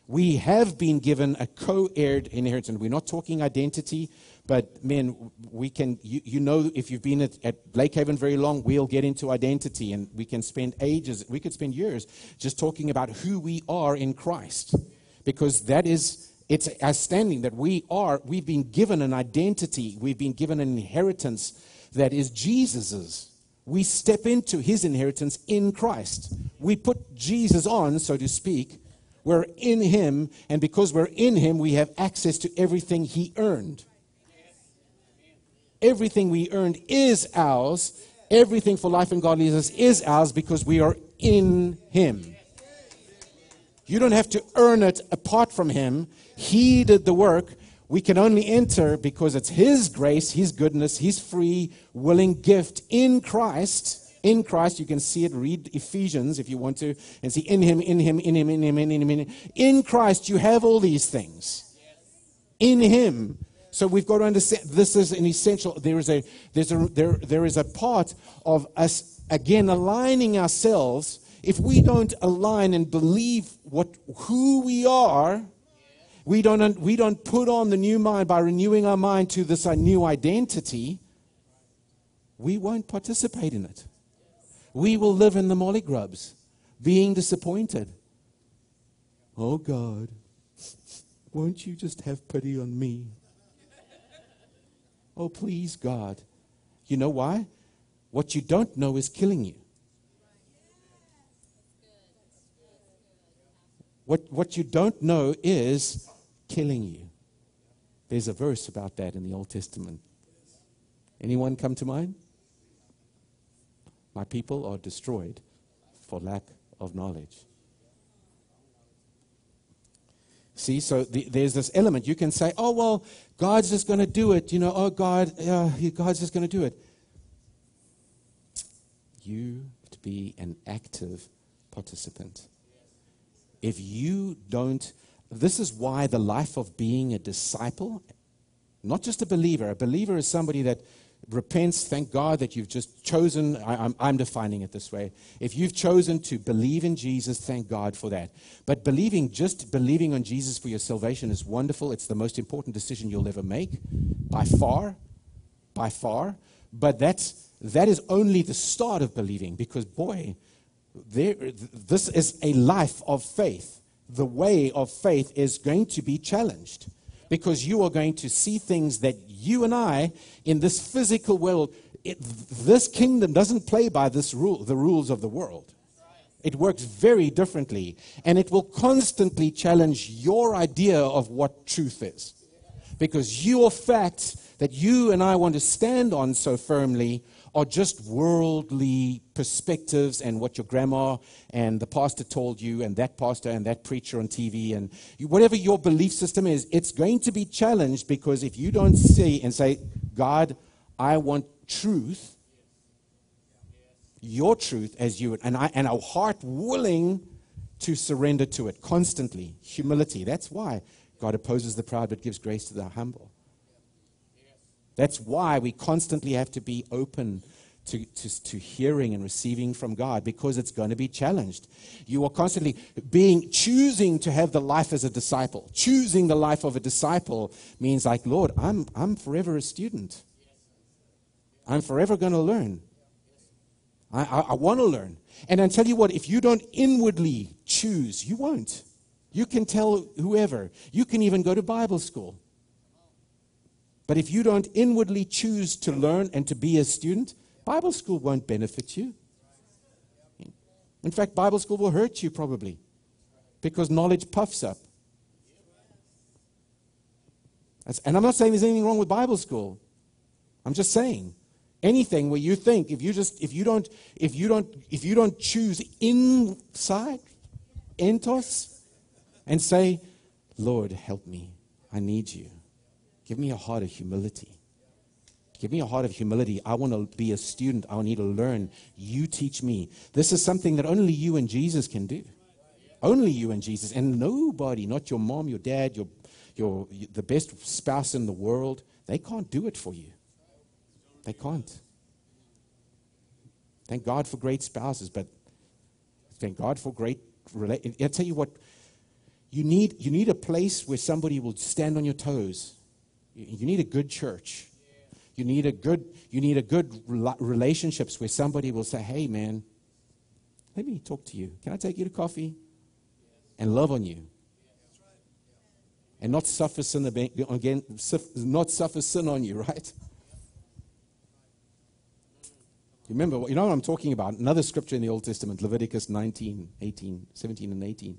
we have been given a co-heired inheritance. We're not talking identity, but men, we can. You, you know, if you've been at, at Blakehaven very long, we'll get into identity, and we can spend ages. We could spend years just talking about who we are in Christ, because that is it's outstanding that we are. We've been given an identity. We've been given an inheritance that is Jesus's. We step into His inheritance in Christ. We put Jesus on, so to speak we're in Him, and because we're in Him, we have access to everything He earned. Everything we earned is ours. Everything for life and godliness is ours because we are in Him. You don't have to earn it apart from Him. He did the work. We can only enter because it's His grace, His goodness, His free, willing gift in Christ in Christ. You can see it. Read Ephesians if you want to, and see in Him, in Him, in Him, in Him, in Him, in Him. In Christ, you have all these things. In Him. So we've got to understand this is an essential. There is a there's a there there is a part of us again aligning ourselves. If we don't align and believe what who we are, we don't we don't put on the new mind by renewing our mind to this uh, new identity. We won't participate in it we will live in the molly grubs, being disappointed. Oh God, won't you just have pity on me? Oh, please, God. You know why? What you don't know is killing you. What, what you don't know is killing you. There's a verse about that in the Old Testament. Anyone come to mind? My people are destroyed for lack of knowledge. See, so the, there's this element. You can say, oh, well, God's just going to do it. You know, oh, God, uh, God's just going to do it. You to be an active participant. If you don't, this is why the life of being a disciple, not just a believer, a believer is somebody that repents, thank God that you've just chosen, I, am I'm defining it this way. If you've chosen to believe in Jesus, thank God for that. But believing, just believing on Jesus for your salvation is wonderful. It's the most important decision you'll ever make, by far, by far. But that's, that is only the start of believing because, boy, there, this is a life of faith. The way of faith is going to be challenged because you are going to see things that you and I, in this physical world, it, this kingdom doesn't play by this rule, the rules of the world. It works very differently, and it will constantly challenge your idea of what truth is. Because your facts that you and I want to stand on so firmly are just worldly perspectives and what your grandma and the pastor told you and that pastor and that preacher on TV and whatever your belief system is, it's going to be challenged because if you don't see and say, God, I want truth, your truth as you and I and our heart willing to surrender to it constantly. Humility. That's why God opposes the proud but gives grace to the humble. That's why we constantly have to be open to, to, to, hearing and receiving from God because it's going to be challenged. You are constantly being, choosing to have the life as a disciple. Choosing the life of a disciple means like, Lord, I'm, I'm forever a student. I'm forever going to learn. I, I, I want to learn. And I tell you what, if you don't inwardly choose, you won't. You can tell whoever. You can even go to Bible school. But if you don't inwardly choose to learn and to be a student, Bible school won't benefit you. In fact, Bible school will hurt you probably because knowledge puffs up. And I'm not saying there's anything wrong with Bible school. I'm just saying anything where you think if you just if you don't if you don't if you don't choose inside entos and say lord help me i need you Give me a heart of humility. Give me a heart of humility. I want to be a student. I need to learn. You teach me. This is something that only you and Jesus can do. Only you and Jesus. And nobody, not your mom, your dad, your, your, the best spouse in the world, they can't do it for you. They can't. Thank God for great spouses, but thank God for great. I'll tell you what, you need, you need a place where somebody will stand on your toes you need a good church. You need a good, you need a good relationships where somebody will say, hey, man, let me talk to you. Can I take you to coffee? And love on you. And not suffer sin again, not suffer sin on you, right? Remember, you know what I'm talking about? Another scripture in the Old Testament, Leviticus 19, 18, 17 and 18.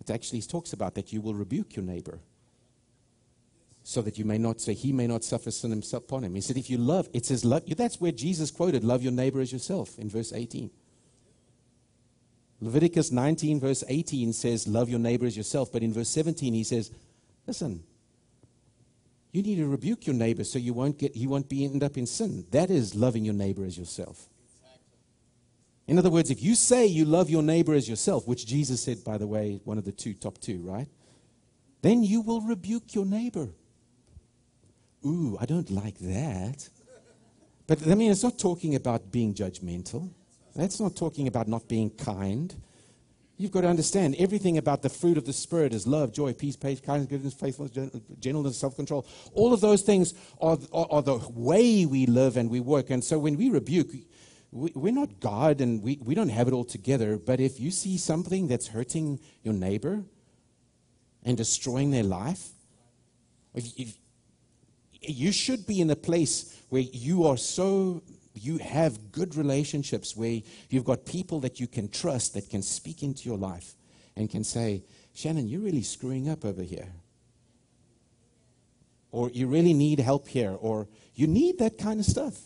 It actually talks about that you will rebuke your neighbor so that you may not say he may not suffer sin himself upon him. He said, if you love, it says love. That's where Jesus quoted, love your neighbor as yourself in verse 18. Leviticus 19, verse 18 says, love your neighbor as yourself. But in verse 17, he says, listen, you need to rebuke your neighbor so you won't get, he won't be end up in sin. That is loving your neighbor as yourself. In other words, if you say you love your neighbor as yourself, which Jesus said, by the way, one of the two, top two, right? Then you will rebuke your neighbor ooh, I don't like that. But I mean, it's not talking about being judgmental. That's not talking about not being kind. You've got to understand everything about the fruit of the Spirit is love, joy, peace, patience, kindness, goodness, faithfulness, gentleness, self control. All of those things are, are, are, the way we live and we work. And so when we rebuke, we, we're not God and we, we don't have it all together. But if you see something that's hurting your neighbor and destroying their life, if, if, you should be in a place where you are so you have good relationships where you've got people that you can trust that can speak into your life and can say, Shannon, you're really screwing up over here. Or you really need help here. Or you need that kind of stuff.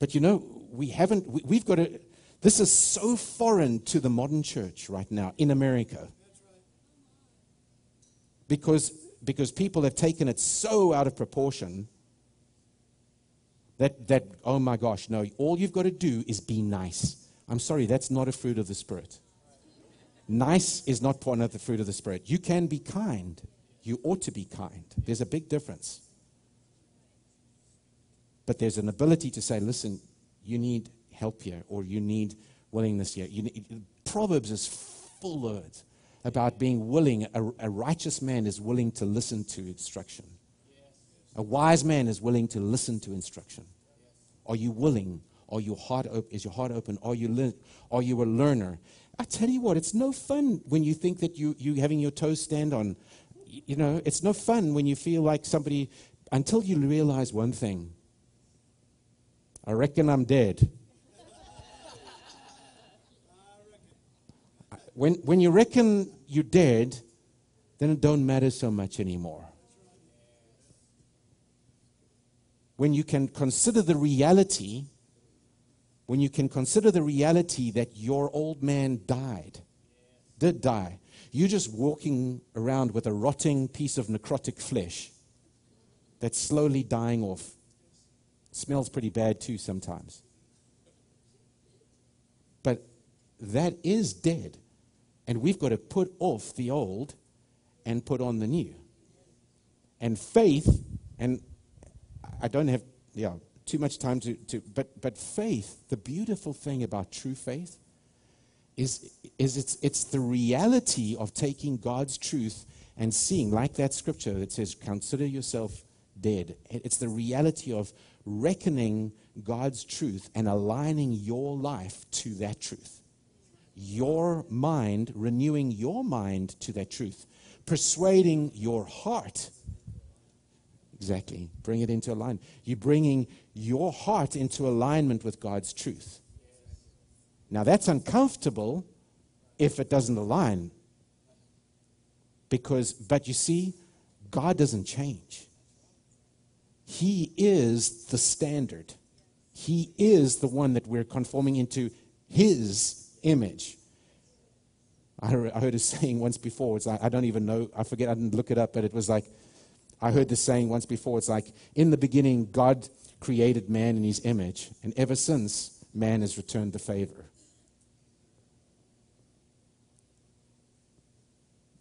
But you know, we haven't, we, we've got to, this is so foreign to the modern church right now in America. Because, because people have taken it so out of proportion that, that, oh my gosh, no, all you've got to do is be nice. I'm sorry, that's not a fruit of the Spirit. Nice is not part of the fruit of the Spirit. You can be kind. You ought to be kind. There's a big difference. But there's an ability to say, listen, you need help here, or you need willingness here. Need, Proverbs is full of it about being willing. A, a, righteous man is willing to listen to instruction. A wise man is willing to listen to instruction. Are you willing? Are heart op- is your heart open? Are you, le- are you a learner? I tell you what, it's no fun when you think that you, you having your toes stand on. You know, it's no fun when you feel like somebody, until you realize one thing I reckon I'm dead. When, when you reckon you're dead, then it don't matter so much anymore. When you can consider the reality, when you can consider the reality that your old man died, did die, you're just walking around with a rotting piece of necrotic flesh that's slowly dying off. Smells pretty bad too sometimes. But that is dead. And we've got to put off the old and put on the new. And faith, and I don't have yeah, too much time to, to but, but faith, the beautiful thing about true faith is, is it's, it's the reality of taking God's truth and seeing, like that scripture that says, consider yourself dead. It's the reality of reckoning God's truth and aligning your life to that truth your mind, renewing your mind to that truth, persuading your heart. Exactly. Bring it into alignment. You're bringing your heart into alignment with God's truth. Now, that's uncomfortable if it doesn't align. Because, but you see, God doesn't change. He is the standard. He is the one that we're conforming into His image. I heard, a saying once before. It's like, I don't even know. I forget. I didn't look it up, but it was like, I heard the saying once before. It's like, in the beginning, God created man in his image, and ever since, man has returned the favor.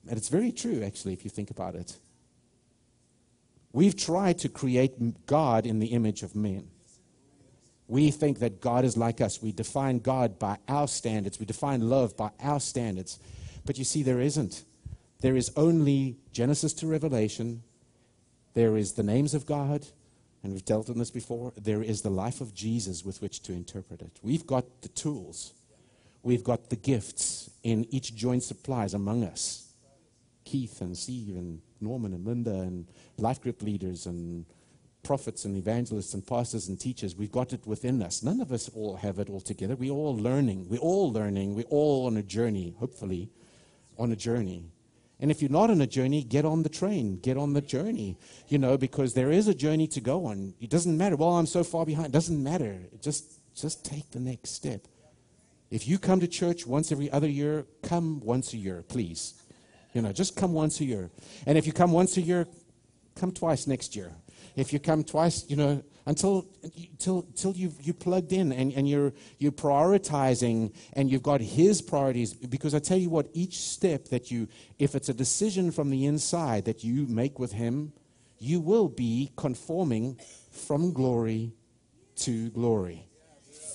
And it's very true, actually, if you think about it. We've tried to create God in the image of men. We think that God is like us. We define God by our standards. We define love by our standards. But you see, there isn't. There is only Genesis to Revelation. There is the names of God, and we've dealt on this before. There is the life of Jesus with which to interpret it. We've got the tools, we've got the gifts in each joint supplies among us. Keith and Steve and Norman and Linda and life group leaders and prophets and evangelists and pastors and teachers. We've got it within us. None of us all have it all together. We're all learning. We're all learning. We're all on a journey, hopefully, on a journey. And if you're not on a journey, get on the train. Get on the journey, you know, because there is a journey to go on. It doesn't matter. Well, I'm so far behind. It doesn't matter. Just, just take the next step. If you come to church once every other year, come once a year, please. You know, just come once a year. And if you come once a year, come twice next year if you come twice, you know, until till till you've, you plugged in and, and you're you're prioritizing and you've got his priorities. Because I tell you what each step that you if it's a decision from the inside that you make with him you will be conforming from glory to glory.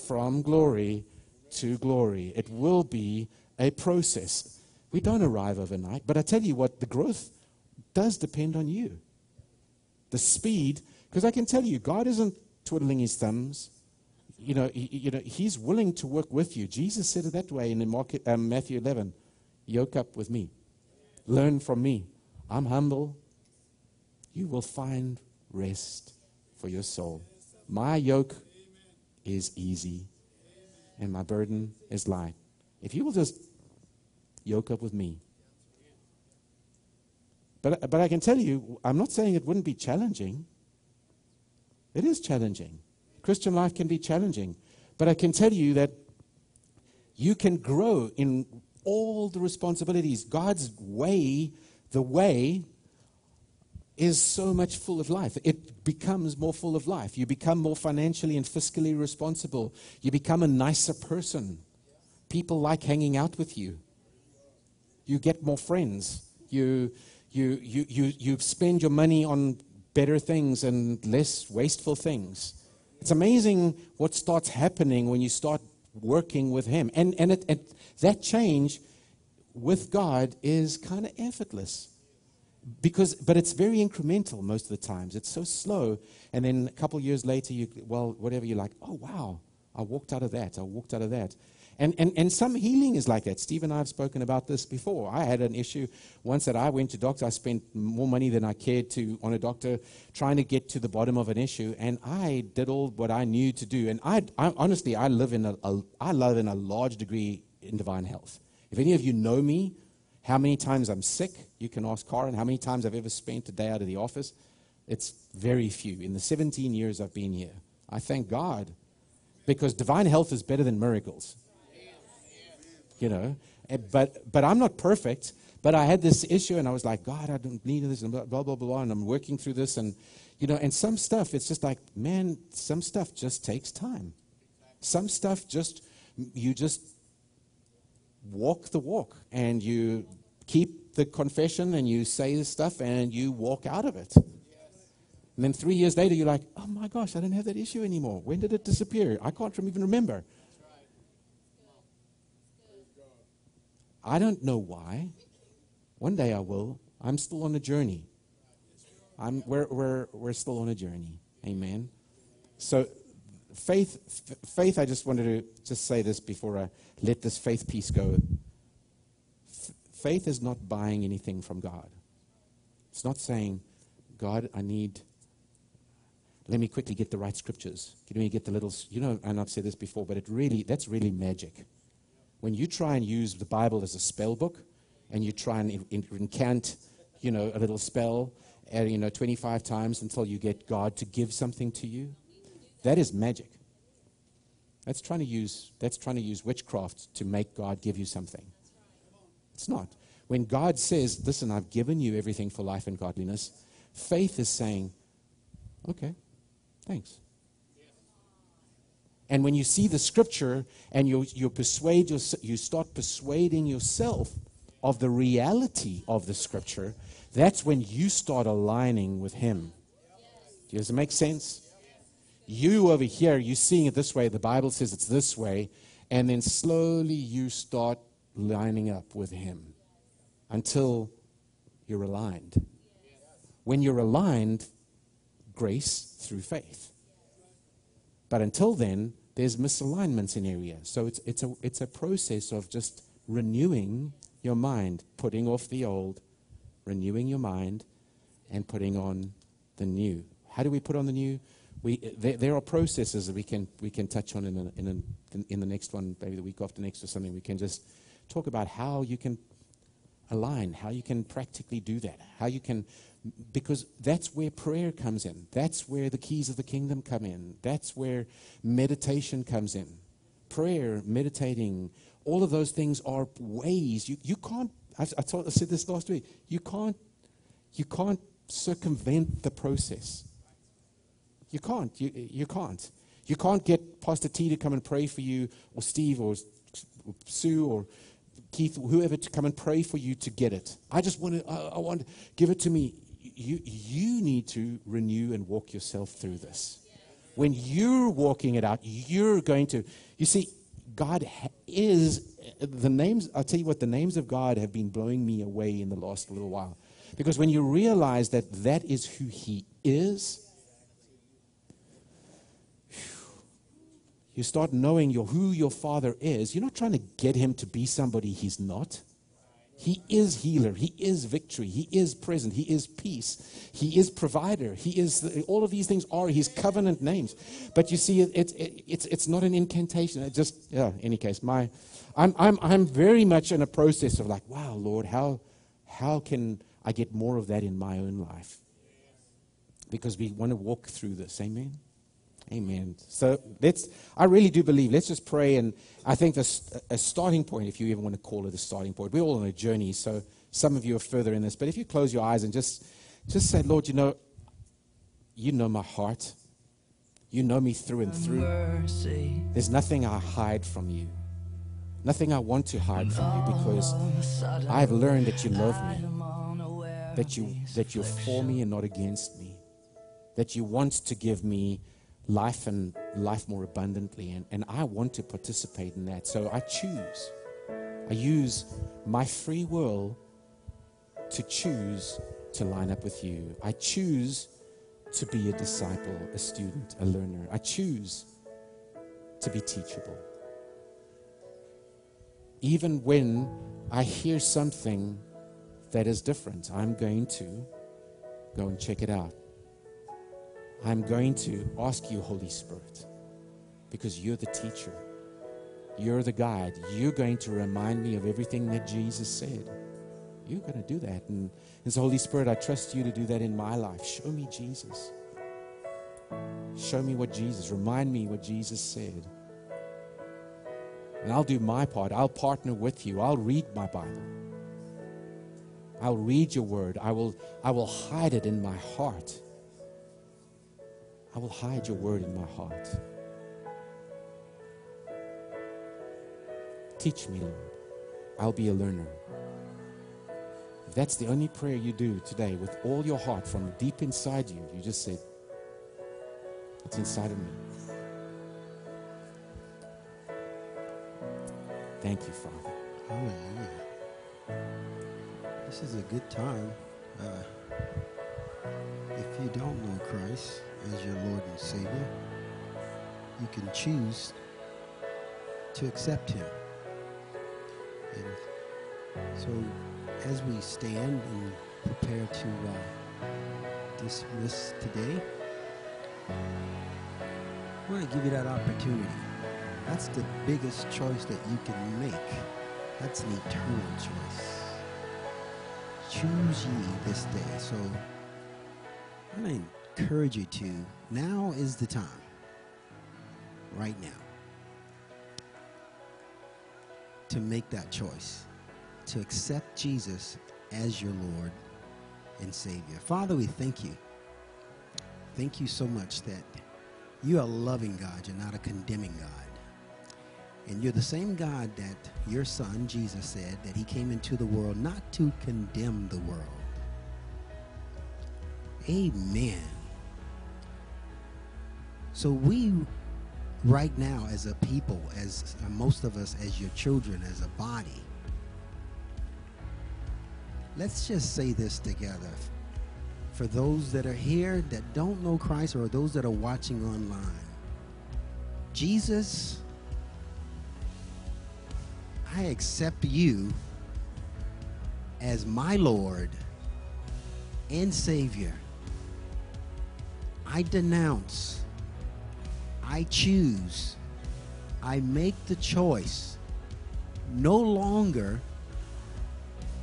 From glory to glory. It will be a process. We don't arrive overnight but I tell you what the growth does depend on you the speed, because I can tell you, God isn't twiddling his thumbs. You know, he, you know, he's willing to work with you. Jesus said it that way in um, Matthew 11. Yoke up with me. Learn from me. I'm humble. You will find rest for your soul. My yoke is easy and my burden is light. If you will just yoke up with me. But, but I can tell you, I'm not saying it wouldn't be challenging. It is challenging. Christian life can be challenging. But I can tell you that you can grow in all the responsibilities. God's way, the way, is so much full of life. It becomes more full of life. You become more financially and fiscally responsible. You become a nicer person. People like hanging out with you. You get more friends. You, you, you, you, you spend your money on better things and less wasteful things. It's amazing what starts happening when you start working with Him. And, and it, that change with God is kind of effortless. Because, but it's very incremental most of the times. It's so slow. And then a couple years later, you, well, whatever, you're like, oh, wow, I walked out of that. I walked out of that. And, and, and some healing is like that. Steve and I have spoken about this before. I had an issue once that I went to doctor. I spent more money than I cared to on a doctor trying to get to the bottom of an issue. And I did all what I knew to do. And I, I honestly, I live in a, a, I live in a large degree in divine health. If any of you know me, how many times I'm sick, you can ask Karen. How many times I've ever spent a day out of the office? It's very few. In the 17 years I've been here, I thank God because divine health is better than miracles you know. Eh, but, but I'm not perfect. But I had this issue, and I was like, God, I don't need this, and blah, blah, blah, blah. And I'm working through this. And, you know, and some stuff, it's just like, man, some stuff just takes time. Some stuff just, you just walk the walk, and you keep the confession, and you say the stuff, and you walk out of it. And then three years later, you're like, oh my gosh, I don't have that issue anymore. When did it disappear? I can't even remember. I don't know why. One day I will. I'm still on a journey. I'm, we're, we're, we're still on a journey. Amen. So, faith, f- faith, I just wanted to just say this before I let this faith piece go. F- faith is not buying anything from God. It's not saying, God, I need, let me quickly get the right scriptures. Let me get the little, you know, and I've said this before, but it really, that's really magic when you try and use the Bible as a spell book and you try and incant, you know, a little spell, uh, you know, 25 times until you get God to give something to you, that is magic. That's trying to use, that's trying to use witchcraft to make God give you something. It's not. When God says, listen, I've given you everything for life and godliness, faith is saying, okay, thanks. And when you see the scripture and you, you persuade your, you start persuading yourself of the reality of the scripture, that's when you start aligning with Him. Does it make sense? You over here, you're seeing it this way, the Bible says it's this way, and then slowly you start lining up with Him until you're aligned. When you're aligned, grace through faith. But until then, there's misalignments in areas. So it's, it's, a, it's a process of just renewing your mind, putting off the old, renewing your mind, and putting on the new. How do we put on the new? We, there, there are processes that we can, we can touch on in, a, in, a, in the next one, maybe the week after next or something. We can just talk about how you can align, how you can practically do that, how you can because that's where prayer comes in. That's where the keys of the kingdom come in. That's where meditation comes in. Prayer, meditating, all of those things are ways. You, you can't, I, I, told, I said this last week, you can't, you can't circumvent the process. You can't. You, you can't. You can't get Pastor T to come and pray for you, or Steve, or Sue, or Keith, whoever to come and pray for you to get it. I just want to, I, I want, give it to me you, you need to renew and walk yourself through this. When you're walking it out, you're going to, you see, God is, the names, I'll tell you what, the names of God have been blowing me away in the last little while. Because when you realize that that is who He is, you start knowing your, who your Father is. You're not trying to get Him to be somebody He's not. He is healer. He is victory. He is present. He is peace. He is provider. He is all of these things are his covenant names. But you see, it, it, it, it's it's not an incantation. It just yeah. Any case, my I'm I'm I'm very much in a process of like, wow, Lord, how how can I get more of that in my own life? Because we want to walk through this. Amen. Amen. So let's, I really do believe, let's just pray. And I think this, a starting point, if you even want to call it a starting point, we're all on a journey. So some of you are further in this. But if you close your eyes and just, just say, Lord, you know, you know my heart. You know me through and through. There's nothing I hide from you. Nothing I want to hide from you because I've learned that you love me. That you that you're for me and not against me. That you want to give me life and life more abundantly. And, and I want to participate in that. So I choose. I use my free will to choose to line up with you. I choose to be a disciple, a student, a learner. I choose to be teachable. Even when I hear something that is different, I'm going to go and check it out. I'm going to ask you, Holy Spirit, because you're the teacher, you're the guide. You're going to remind me of everything that Jesus said. You're going to do that. And, and so, Holy Spirit, I trust you to do that in my life. Show me Jesus. Show me what Jesus, remind me what Jesus said. And I'll do my part. I'll partner with you. I'll read my Bible. I'll read your word. I will, I will hide it in my heart I will hide your word in my heart. Teach me, Lord. I'll be a learner. If that's the only prayer you do today with all your heart from deep inside you, you just said, It's inside of me. Thank you, Father. Hallelujah. This is a good time. Uh, if you don't know Christ, as your Lord and Savior, you can choose to accept Him. And so, as we stand and prepare to uh, dismiss today, I want to give you that opportunity. That's the biggest choice that you can make. That's an eternal choice. Choose ye this day. So, I mean, encourage you to, now is the time. Right now. To make that choice. To accept Jesus as your Lord and Savior. Father, we thank you. Thank you so much that you are a loving God. You're not a condemning God. And you're the same God that your son, Jesus, said that he came into the world not to condemn the world. Amen. So we right now as a people, as uh, most of us as your children, as a body, let's just say this together. For those that are here that don't know Christ or those that are watching online, Jesus, I accept you as my Lord and Savior. I denounce I choose, I make the choice no longer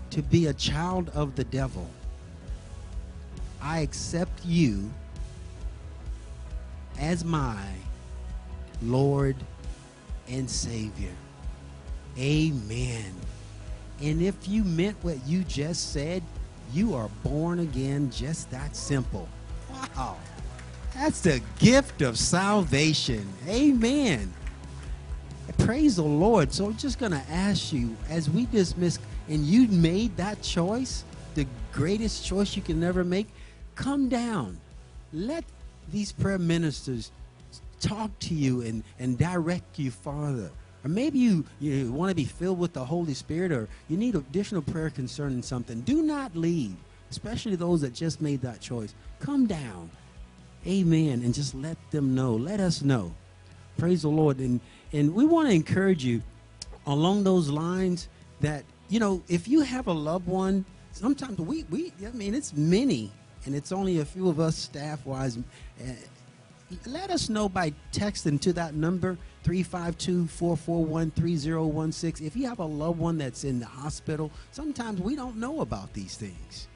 to be a child of the devil. I accept you as my Lord and Savior. Amen. And if you meant what you just said, you are born again just that simple. Wow. That's the gift of salvation. Amen. Praise the Lord. So I'm just going to ask you, as we dismiss, and you made that choice, the greatest choice you can ever make, come down. Let these prayer ministers talk to you and, and direct you farther. Or maybe you, you want to be filled with the Holy Spirit or you need additional prayer concerning something. Do not leave, especially those that just made that choice. Come down. Amen. And just let them know. Let us know. Praise the Lord. And, and we want to encourage you along those lines that you know, if you have a loved one, sometimes we, we I mean, it's many, and it's only a few of us staff wise. Uh, let us know by texting to that number 352-441-3016 if you have a loved one that's in the hospital sometimes we don't know about these things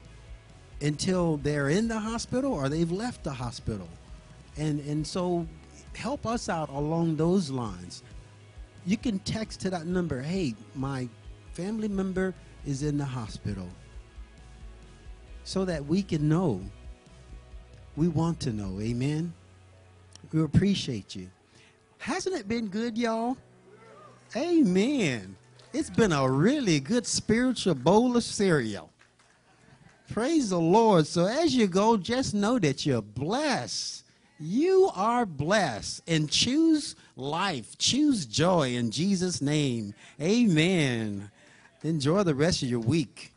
until they're in the hospital or they've left the hospital and and so help us out along those lines you can text to that number hey my family member is in the hospital so that we can know we want to know amen we appreciate you. Hasn't it been good, y'all? Amen. It's been a really good spiritual bowl of cereal. Praise the Lord. So as you go, just know that you're blessed. You are blessed and choose life, choose joy in Jesus' name. Amen. Enjoy the rest of your week.